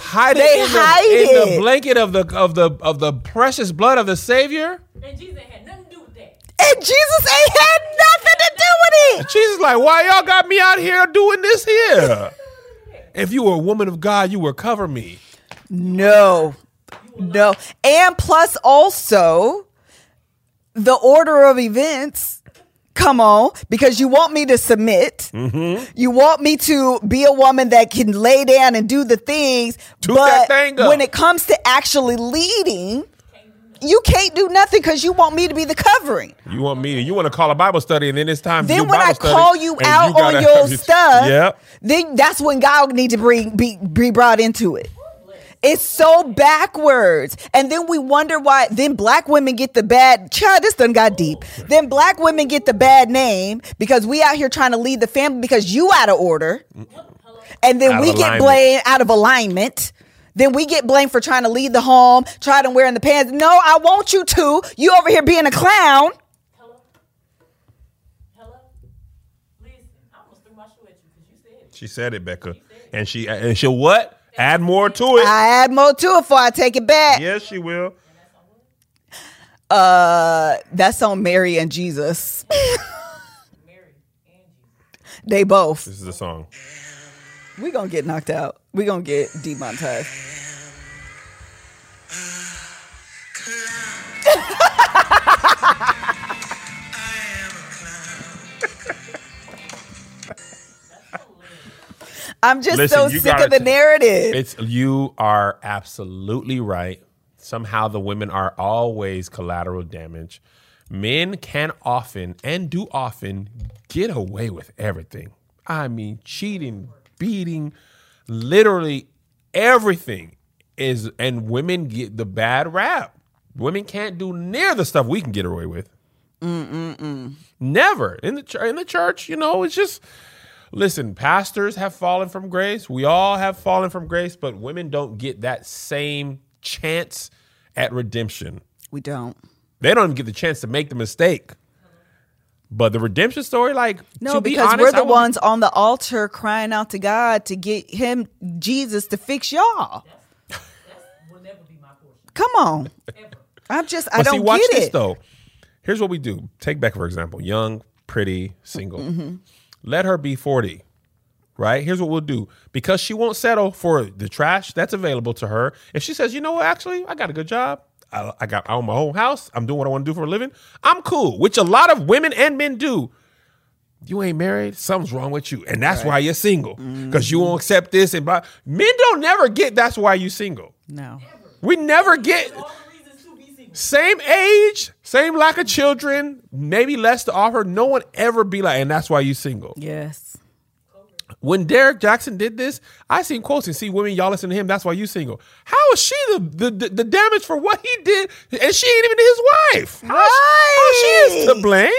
Hide it, hide it in the hide way. it in, the, the blanket of the of the of the precious blood of the Savior. And Jesus ain't had nothing to do with that. and Jesus ain't had nothing to do with it. Jesus like, why y'all got me out here doing this here? If you were a woman of God, you would cover me. No, no. And plus, also, the order of events. Come on, because you want me to submit. Mm-hmm. You want me to be a woman that can lay down and do the things. Toot but thing when it comes to actually leading, you can't do nothing because you want me to be the covering. You want me to, you want to call a Bible study and then it's time to Then when Bible I call you out gotta on your stuff, Yep. then that's when God need to bring be be brought into it. It's so backwards. And then we wonder why then black women get the bad child, this done got deep. Then black women get the bad name because we out here trying to lead the family because you out of order. And then Out we get blamed out of alignment. Then we get blamed for trying to lead the home, trying to wear in the pants. No, I want you to. You over here being a clown. Hello? Hello? Listen, I almost threw my shoe at you because you said it. She said it, Becca. And she and she'll what? Add more to it. I add more to it before I take it back. yes, she will. Uh, that's on Mary and Jesus. Mary and Jesus. They both. This is the song. We gonna get knocked out. We gonna get demonetized. I'm just Listen, so sick of the t- narrative. It's you are absolutely right. Somehow the women are always collateral damage. Men can often and do often get away with everything. I mean, cheating, beating, literally everything is and women get the bad rap. Women can't do near the stuff we can get away with. Mm, mm, mm. Never in the in the church. You know, it's just listen. Pastors have fallen from grace. We all have fallen from grace, but women don't get that same chance at redemption. we don't. They don't even get the chance to make the mistake. But the redemption story, like No, to be because honest, we're the would- ones on the altar crying out to God to get him Jesus to fix y'all. That's will never be my portion. Come on. Ever. I'm just I But don't see, watch get this it. though. Here's what we do. Take Becca for example. Young, pretty, single. Mm-hmm. Let her be 40. Right? Here's what we'll do. Because she won't settle for the trash that's available to her. If she says, you know what, actually, I got a good job. I, I got I own my own house. I'm doing what I want to do for a living. I'm cool, which a lot of women and men do. You ain't married, something's wrong with you. And that's why you're single. Because you Mm-hmm. won't accept this and blah. Men don't never get that's why you single. No. We never get Same age, same lack of children, maybe less to offer. No one ever be like, and that's why you single. Yes. When Derrick Jaxn did this, I seen quotes and see women y'all listen to him. That's why you single. How is she the the, the, the damage for what he did, and she ain't even his wife? How, how she is to blame?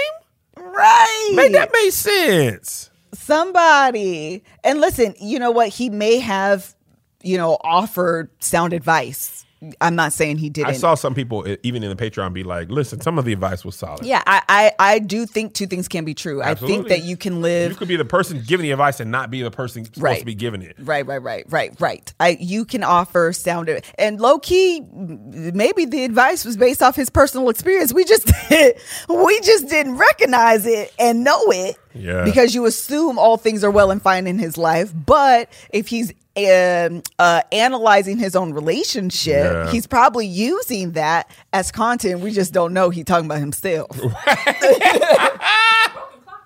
Right. Make that make sense. somebody. And listen, you know what? He may have, you know, offered sound advice. I'm not saying he didn't. I saw some people even in the Patreon be like, "Listen, some of the advice was solid." yeah, I, I I do think two things can be true. I think that you can live You could be the person giving the advice and not be the person supposed Right. to be giving it. Right, right, right, right, right. I you can offer sound and low key. Maybe the advice was based off his personal experience. We just we just didn't recognize it and know it. Yeah. Because you assume all things are well and fine in his life, but if he's um, uh, analyzing his own relationship, Yeah. he's probably using that as content. We just don't know he's talking about himself. Broken clock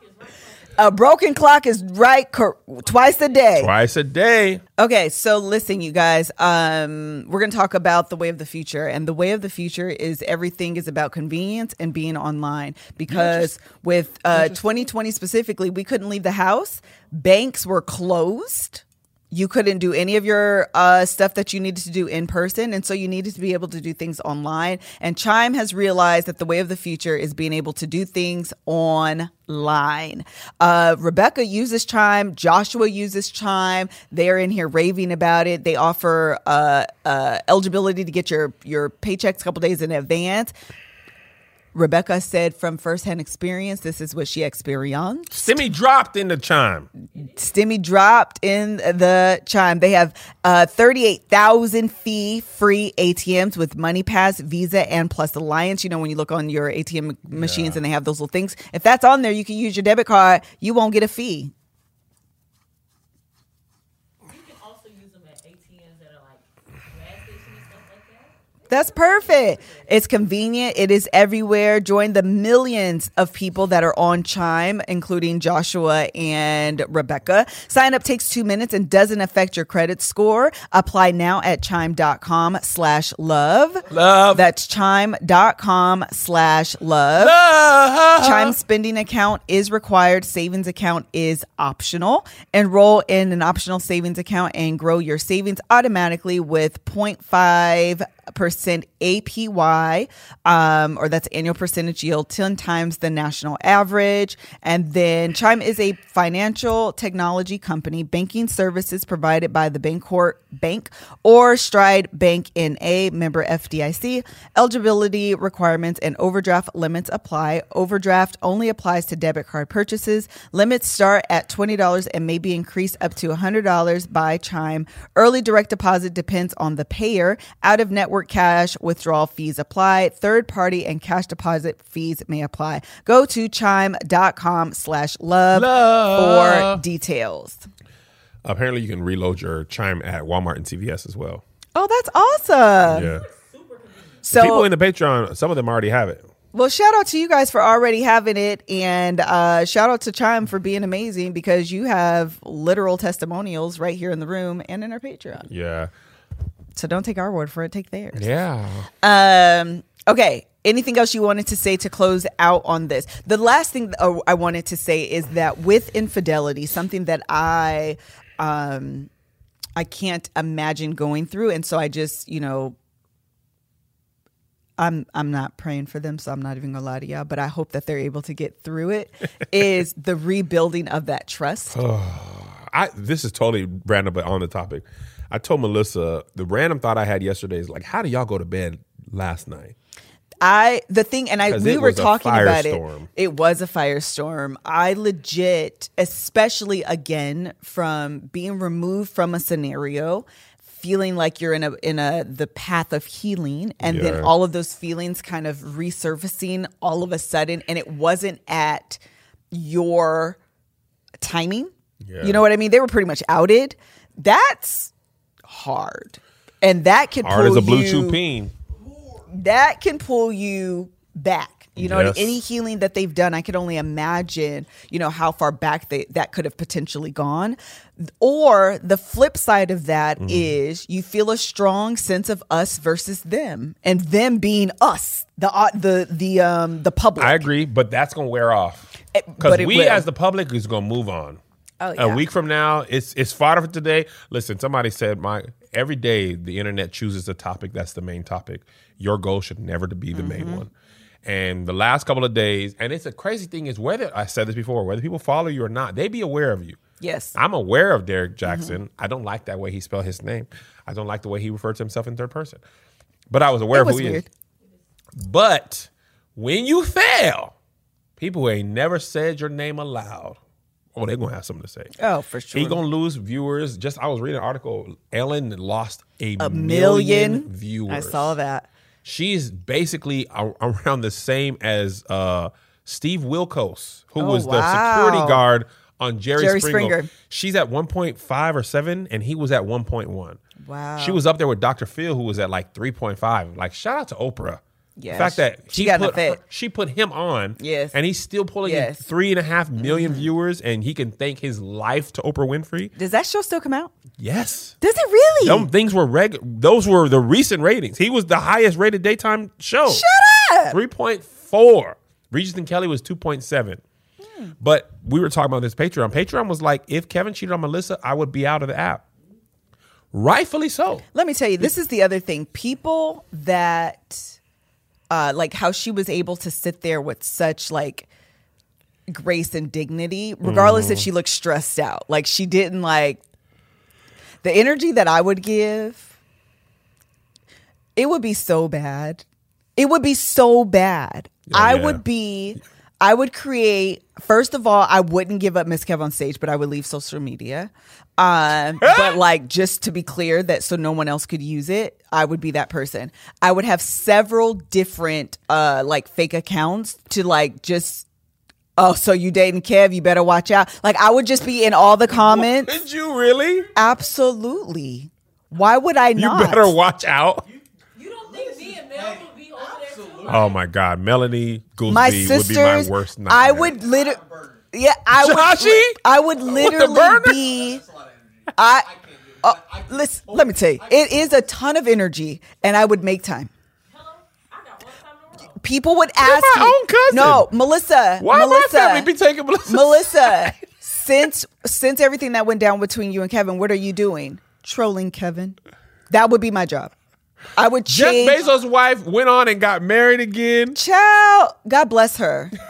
is right. A broken clock is right cor- twice a day. Twice a day. Okay, so listen, you guys. Um, we're going to talk about the way of the future, and the way of the future is everything is about convenience and being online. Because with uh, 2020 specifically, we couldn't leave the house. Banks were closed. You couldn't do any of your uh, stuff that you needed to do in person, and so you needed to be able to do things online. And Chime has realized that the way of the future is being able to do things online. Uh, Rebecca uses Chime. Joshua uses Chime. They're in here raving about it. They offer uh, uh, eligibility to get your your paychecks a couple days in advance. Rebecca said from firsthand experience, this is what she experienced. Stimmy dropped in the chime. Stimmy dropped in the chime. They have uh, 38,000 fee free ATMs with MoneyPass, Visa, and Plus Alliance. You know, when you look on your ATM machines and they have those little things, if that's on there, you can use your debit card. You won't get a fee. You can also use them at ATMs that are like gas stations and stuff like that. That's perfect. It's convenient. It is everywhere. Join the millions of people that are on Chime, including Joshua and Rebecca. Sign up takes two minutes and doesn't affect your credit score. Apply now at chime.com slash love. Love. That's chime.com slash love. Ah, Chime spending account is required. Savings account is optional. Enroll in an optional savings account and grow your savings automatically with 0.5% APY, um, or that's annual percentage yield, 10 times the national average. And then Chime is a financial technology company, banking services provided by the Bancorp Bank or Stride Bank NA, member FDIC. Eligibility requirements and overdraft limits apply. Overdraft only applies to debit card purchases. Limits start at $20 and may be increased up to $100 by Chime. Early direct deposit depends on the payer. Out of network cash withdrawal fees apply. Third party and cash deposit fees may apply. Go to chime.com slash love Love. for details. Apparently, you can reload your chime at Walmart and CVS as well. Oh, that's awesome. Yeah. So People in the Patreon, some of them already have it. Well, shout out to you guys for already having it, and uh, shout out to Chime for being amazing because you have literal testimonials right here in the room and in our Patreon. Yeah. So don't take our word for it; take theirs. Yeah. Um. Okay. Anything else you wanted to say to close out on this? The last thing uh, I wanted to say is that with infidelity, something that I, um, I can't imagine going through, and so I just, you know, I'm I'm not praying for them, so I'm not even gonna lie to y'all. But I hope that they're able to get through it. is the rebuilding of that trust? I this is totally random, but on the topic. I told Melissa the random thought I had yesterday is like, how do y'all go to bed last night? I the thing, and I we were talking about it. It was a firestorm. I legit, especially again from being removed from a scenario, feeling like you're in a in a the path of healing, and Yeah. then all of those feelings kind of resurfacing all of a sudden, and it wasn't at your timing. Yeah. You know what I mean? They were pretty much outed. That's hard, and that can Hard pull as a blue you, peen. that can pull you back You know, Yes. any healing that they've done, I could only imagine, you know, how far back they, that could have potentially gone. Or the flip side of that is Mm-hmm. you feel a strong sense of us versus them, and them being us, the uh, the the um the public. I agree, but that's gonna wear off because but we will. as the public is gonna move on. Oh, A week from now, it's it's fodder for today. Listen, somebody said my every day the internet chooses a topic that's the main topic. Your goal should never to be the Mm-hmm. main one. And the last couple of days, and it's a crazy thing is whether I said this before, whether people follow you or not, they be aware of you. Yes. I'm aware of Derrick Jaxn. I don't like that way he spelled his name. I don't like the way he referred to himself in third person. But I was aware It of was who he weird. is. But when you fail, people who ain't never said your name aloud, oh, they're gonna have something to say. Oh, for sure. He gonna lose viewers. Just I was reading an article. Ellen lost a, a million, million viewers. I saw that. She's basically a- around the same as uh, Steve Wilkos, who Oh, was the security guard on Jerry, Jerry Springer. Springer. She's at 1.5 or 7, and he was at 1.1. Wow. She was up there with Dr. Phil, who was at like 3.5. Like, shout out to Oprah. Yeah, the fact that she put her- she put him on, Yes. and he's still pulling in Yes. Mm-hmm. three and a half million viewers, and he can thank his life to Oprah Winfrey. Does that show still come out? Yes, Does it really? them things were reg. Those were the recent ratings. He was the highest rated daytime show. Shut up. Three point four. Regis and Kelly was two point seven. Hmm. But we were talking about this Patreon. Patreon was like, if Kevin cheated on Melissa, I would be out of the app. Rightfully so. Let me tell you, this is the other thing. People that, uh, like how she was able to sit there with such like grace and dignity, regardless if she looked stressed out. Like she didn't like the energy that I would give. It would be so bad. It would be so bad. I yeah. would be. I would create. First of all, I wouldn't give up Miss Kev on stage, but I would leave social media. Um, but like, just to be clear, that so no one else could use it, I would be that person. I would have several different, uh, like fake accounts to like just. Oh, so you dating Kev? You better watch out. Like, I would just be in all the comments. Did you really? Absolutely. Why would I not? You better watch out. You don't think me and Mel would be over there too? Oh my God, Melanie Goolsby my would be sisters, my worst nightmare. I would literally, yeah, I would, Joshy? I would literally be, I, oh, listen, let me tell you, it is a ton of energy, and I would make time. Hello? I got one time in a row. People would ask my me, own cousin. No, Melissa, Why Melissa, my family be taking Melissa? Melissa, since since everything that went down between you and Kevin, what are you doing? Trolling Kevin. That would be my job. I would Jeff change. Bezos' wife went on and got married again. Child, God bless her. That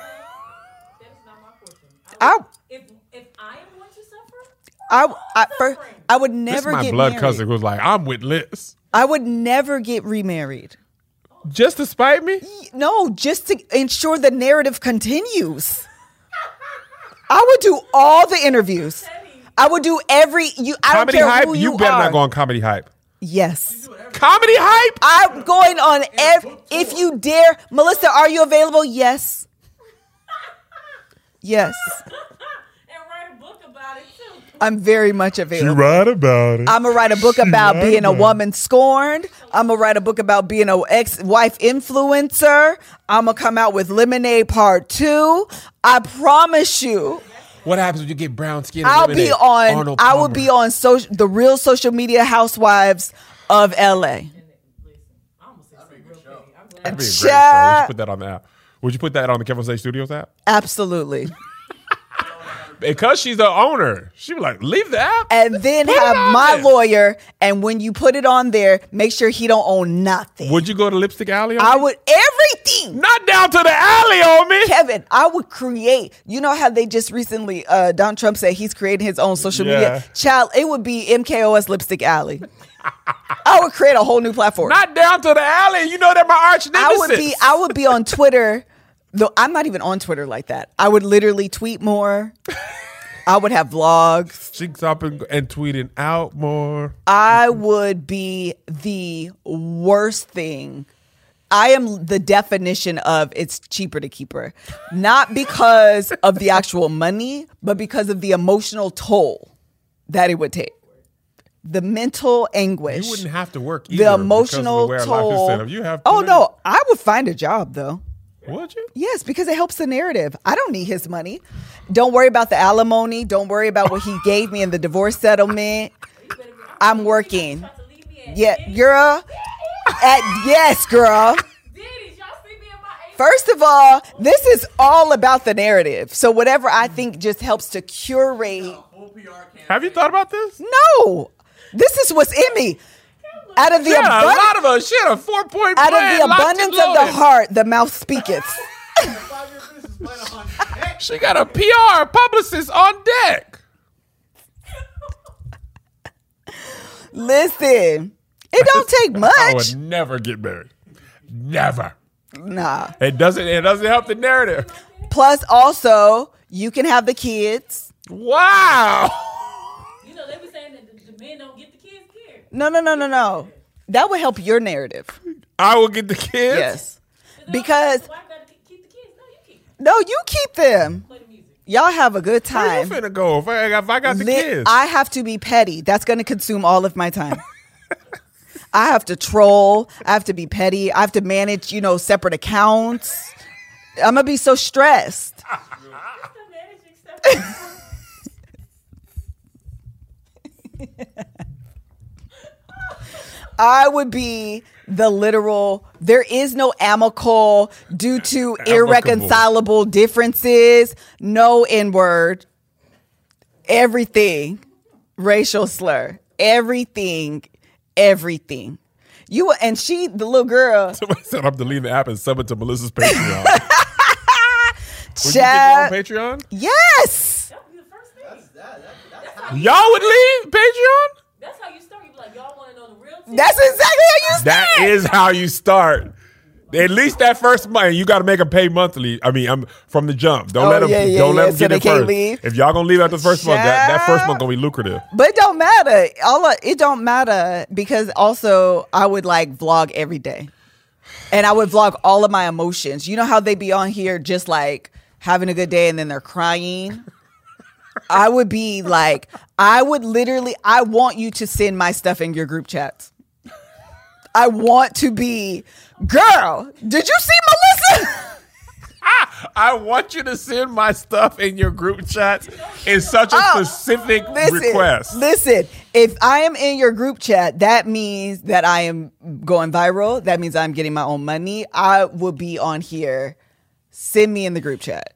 is not my portion. I, If if I am going to suffer, I, I, for, I would This is never my get blood married. cousin who's like, I'm with Liz. I would never get remarried. Just to spite me? No, just to ensure the narrative continues. I would do all the interviews. I would do every you. I Comedy don't care hype? who You, you, better are. not go on comedy hype. Yes, Comedy hype? I'm going on every. If you dare, Melissa, are you available? Yes. Yes, and write a book about it too. I'm very much available. right about it. I'm gonna write a book about being a woman scorned. I'm gonna write a book about being a ex-wife influencer. I'm gonna come out with Lemonade Part Two. I promise you, what happens when you get brown skin? I'll be on. Arnold I will Palmer. be on social, the real social media housewives of LA. I'm gonna say something real petty. I'm glad. That'd be a great show. We should put that on the app. Would you put that on the KevOnStage Studios app? Absolutely, Because she's the owner. She was like, leave the app. and then Put have my there. lawyer. And when you put it on there, make sure he don't own nothing. Would you go to Lipstick Alley? On I me? would everything. Not down to the alley on me. Kevin, I would create. You know how they just recently, uh, Donald Trump said he's creating his own social Yeah. media. Child, it would be MKOS Lipstick Alley. I would create a whole new platform. Not down to the alley. You know they're my arch nemesis. I would be. I would be on Twitter. Though I'm not even on Twitter like that. I would literally tweet more. I would have vlogs. She's up and, and tweeting out more. I would be the worst thing. I am the definition of it's cheaper to keep her. Not because of the actual money, but because of the emotional toll that it would take. The mental anguish. You wouldn't have to work the emotional the way our life toll. You have oh no, I would find a job though. Would you? Yes, because it helps the narrative. I don't need his money. Don't worry about the alimony. Don't worry about what he gave me in the divorce settlement. I'm working. About to leave me at Yeah, girl. At, yes, girl. Denny's, y'all see me in my eight- First of all, this is all about the narrative. So whatever I think just helps to curate. Have you thought about this? No, this is what's in me. Out of the She had a abundance, lot of us. She had a four point out plan. of the abundance of the heart, the mouth speaketh. Five-year business plan on deck. She got a PR publicist on deck. Listen, it don't take much. I would never get married. Never. Nah. It doesn't. It doesn't help the narrative. Plus, also, you can have the kids. Wow. You know, they were saying that the, the men don't get the kids here. No, no, no, no, no. That would help your narrative. I will get the kids. Yes. Because Why I gotta keep the kids? No, you keep no, you keep them. play the music. Y'all have a good Where you time. finna go if I, if I got the Li- kids? I have to be petty. That's going to consume all of my time. I have to troll. I have to be petty. I have to manage, you know, separate accounts. I'm going to be so stressed. The managing stuff. I would be the literal, there is no amicable due to irreconcilable differences, no N word, everything, racial slur, everything, everything. You and she, the little girl, Somebody said I'm deleting the app and sub it to Melissa's Patreon. Would you get Chad, me on Patreon? yes. That would be the first thing. That's that. that that's how Y'all would leave Patreon? That's how you start. You be like, y'all want to know the real tea? That's exactly how you start. That is how you start. At least that first month, you got to make them pay monthly. I mean, I'm from the jump. Don't Oh, let them. yeah, yeah, don't yeah, let them so get they it can't first. leave. If y'all gonna leave after the first month, that, that first month gonna be lucrative. But it don't matter. All of, it don't matter because also I would like vlog every day, and I would vlog all of my emotions. You know how they be on here just like having a good day and then they're crying. I would be like, I would literally, I want you to send my stuff in your group chats. I want to be, girl. Did you see Melissa? I want you to send my stuff in your group chats in such a Oh, specific listen, request. Listen, if I am in your group chat, that means that I am going viral. That means I'm getting my own money. I will be on here. Send me in the group chat.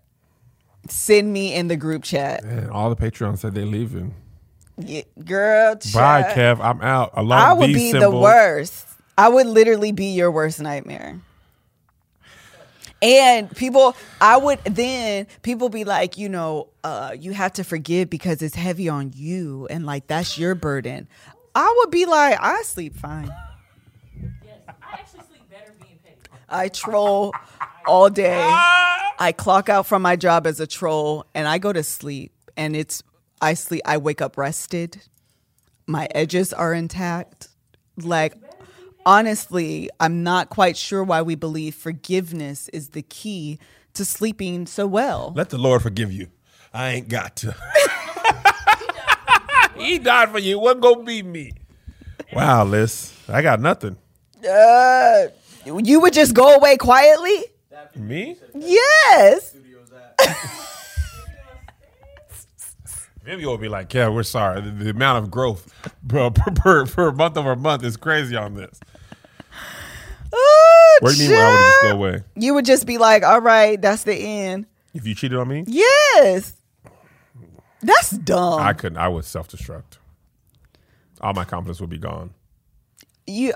Send me in the group chat. Man, all the Patreon said they're leaving. Yeah, girl, Bye. Kev. I'm out. Along I would these be the worst. I would literally be your worst nightmare. And people, I would then people be like, you know, uh, you have to forgive because it's heavy on you, and like that's your burden. I would be like, I sleep fine. Yes. I actually sleep better being petty. I troll all day. I clock out from my job as a troll, and I go to sleep. And it's I sleep. I wake up rested. My edges are intact. Like honestly, I'm not quite sure why we believe forgiveness is the key to sleeping so well. Let the Lord forgive you. I ain't got to. he died for you. Wasn't gonna be me. Wow, Liz. I got nothing. Uh, you would just go away quietly? Me? Yes. studios. Maybe you'll be like, yeah, we're sorry. The, the amount of growth per, per, per, per month over month is crazy on this. Oh, What do you mean where I would just go away? You would just be like, all right, that's the end. If you cheated on me, Yes. That's dumb. I couldn't. I would self destruct. All my confidence would be gone. you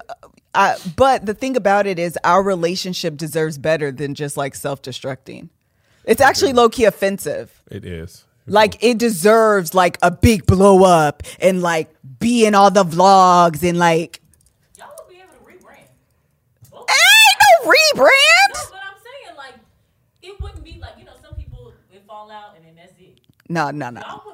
I, but the thing about it is our relationship deserves better than just like self-destructing. It's actually low-key offensive. It is. Like it deserves like a big blow up and like be in all the vlogs and like Y'all would be able to rebrand. Both. ain't no No, rebrand. but I'm saying like it wouldn't be like you know some people it fall out and then that's it. No, no, no.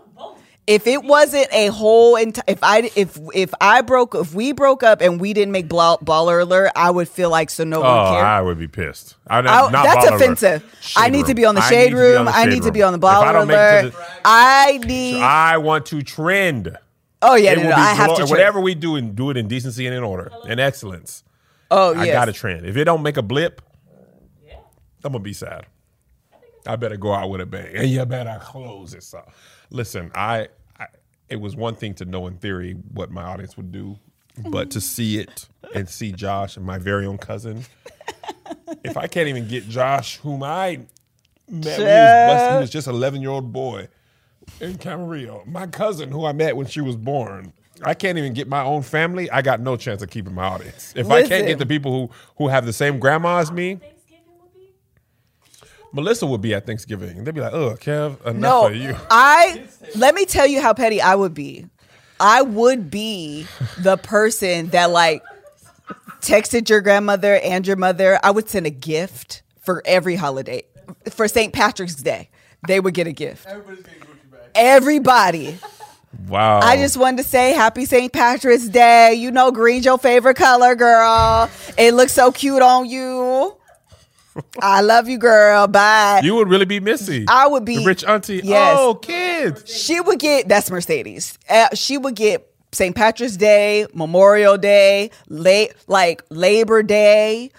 Y'all would both. If it wasn't a whole enti- if I if if I broke if we broke up and we didn't make ball, baller alert, I would feel like so no Oh, one cared. I would be pissed. I, I- not that's offensive. I need to be on the shade need to be on room. the I need to be on the I baller don't make it to alert. the- I need. I want to trend. oh yeah, it no, no, I have to. Trend. whatever we do and do it in decency and in order and excellence. Oh yeah, I yes. got to trend. If it don't make a blip, I'm gonna be sad. I better go out with a bang, and you better close this up. Listen, I, it was one thing to know in theory what my audience would do, but mm-hmm. to see it and see Josh and my very own cousin. If I can't even get Josh, whom I met, when he was, he was just 11 year old boy in Camarillo, my cousin who I met when she was born. I can't even get my own family. I got no chance of keeping my audience. If I can't get the people who who have the same grandma as me, Thanksgiving would be. Melissa would be at Thanksgiving. They'd be like, "Oh, Kev, enough No, of you." I let me tell you how petty I would be. I would be the person that like texted your grandmother and your mother. I would send a gift for every holiday. For St. Patrick's Day, they would get a gift. Everybody's getting Gucci back. Everybody. Wow. I just wanted to say happy St. Patrick's Day. You know, green's your favorite color, girl. It looks so cute on you. I love you, girl. Bye. you would really be Missy. I would be- the rich auntie. Yes. Oh, kids. she would get that's Mercedes. Uh, she would get St. Patrick's Day, Memorial Day, late like Labor Day.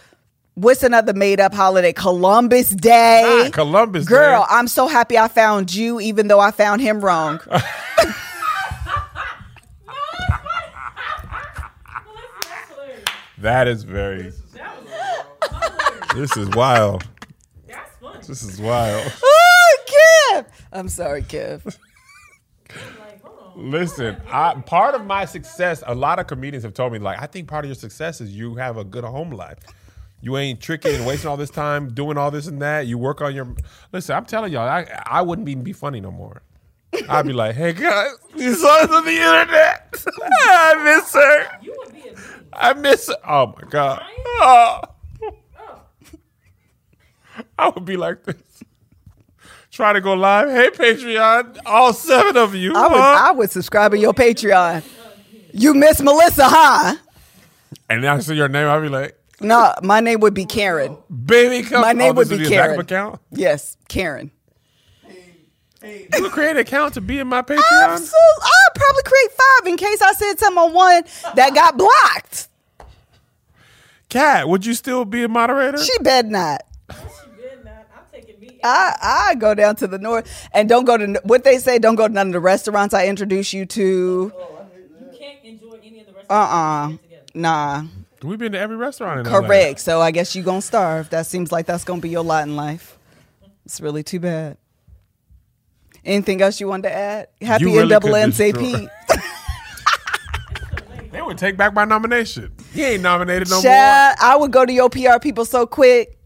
What's another made up holiday? Columbus Day. Ah, Columbus Girl, Day. I'm so happy I found you, even though I found him wrong. That's. That is very. That was hilarious. This is wild. That's funny. This is wild. oh, Kev. I'm sorry, Kev. Like, hold on. Listen, I, part of my success, a lot of comedians have told me, like, I think part of your success is you have a good home life. You ain't tricking and wasting all this time doing all this and that. You work on your. Listen, I'm telling y'all, I, I wouldn't even be funny no more. I'd be like, hey guys, these songs on the internet. I miss her. You would be a me. I miss her. Oh my God. Oh. I would be like this. Try to go live. Hey, Patreon. All seven of you. I would huh? I would subscribe to your Patreon. You miss Melissa, huh? And then I see your name, I'll be like, No, my name would be Karen. baby, come My name oh, would be your backup Karen. account? Yes, Karen. Hey, You would create an account to be in my Patreon? Absolutely. I'd probably create five in case I said something on one that got blocked. Cat, would you still be a moderator? She bet not. She did not. I'm taking me. I I go down to the north and don't go to what they say. Don't go to none of the restaurants I introduce you to. you can't enjoy any of the rest Uh uh of the together. Nah. We've been to every restaurant in LA. Correct. So I guess you gonna starve. That seems like that's gonna be your lot in life. It's really too bad. Anything else you wanted to add? Happy You really could NAACP. They would take back my nomination. He ain't nominated no Child, I would go to your PR people so quick.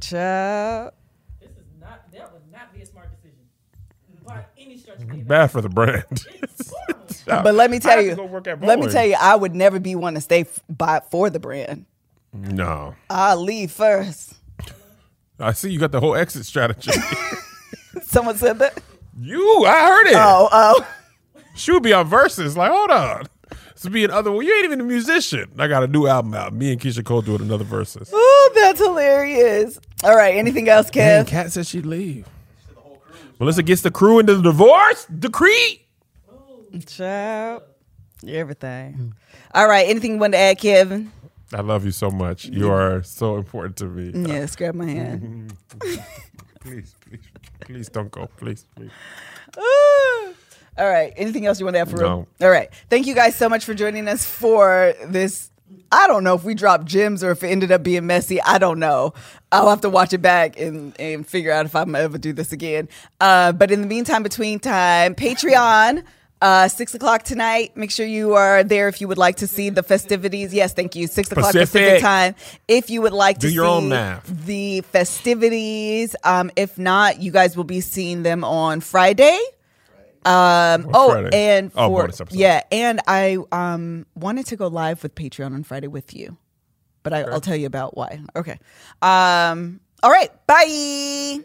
Child. This is not. That would not be a smart decision. By any stretch of the more. Bad for the brand. But let me tell you, go work at let me tell you, I would never be one to stay f- by for the brand. no. I'll leave first. I see you got the whole exit strategy. Someone said that. you, I heard it. Oh, oh. She would be on Verzuz. Like, hold on. This would be another one. You ain't even a musician. I got a new album out. Me and Keyshia Cole doing another Verzuz. Oh, that's hilarious. All right. Anything else, Man, Kev? Kat said she'd leave. Melissa gets the crew into the divorce decree. Child. Everything. All right. Anything you want to add, Kevin? I love you so much. You mm-hmm. are so important to me. Yes, grab my hand. Please, please, please don't go. Please, please. All right. Anything else you want to add for real? No. All right. Thank you guys so much for joining us for this. I don't know if we dropped gems or if it ended up being messy. I don't know. I'll have to watch it back and, and figure out if I'm ever do this again. Uh, but in the meantime, between time, Patreon. Uh, six o'clock tonight. Make sure you are there if you would like to see the festivities. Yes, thank you. Six o'clock Pacific, Pacific. time. If you would like Do to your see own math. the festivities. Um, if not, you guys will be seeing them on Friday. Um, oh, Friday? and Oh, for bonus episode. yeah, and I um wanted to go live with Patreon on Friday with you, but I, I'll tell you about why. Okay. Um. All right. Bye.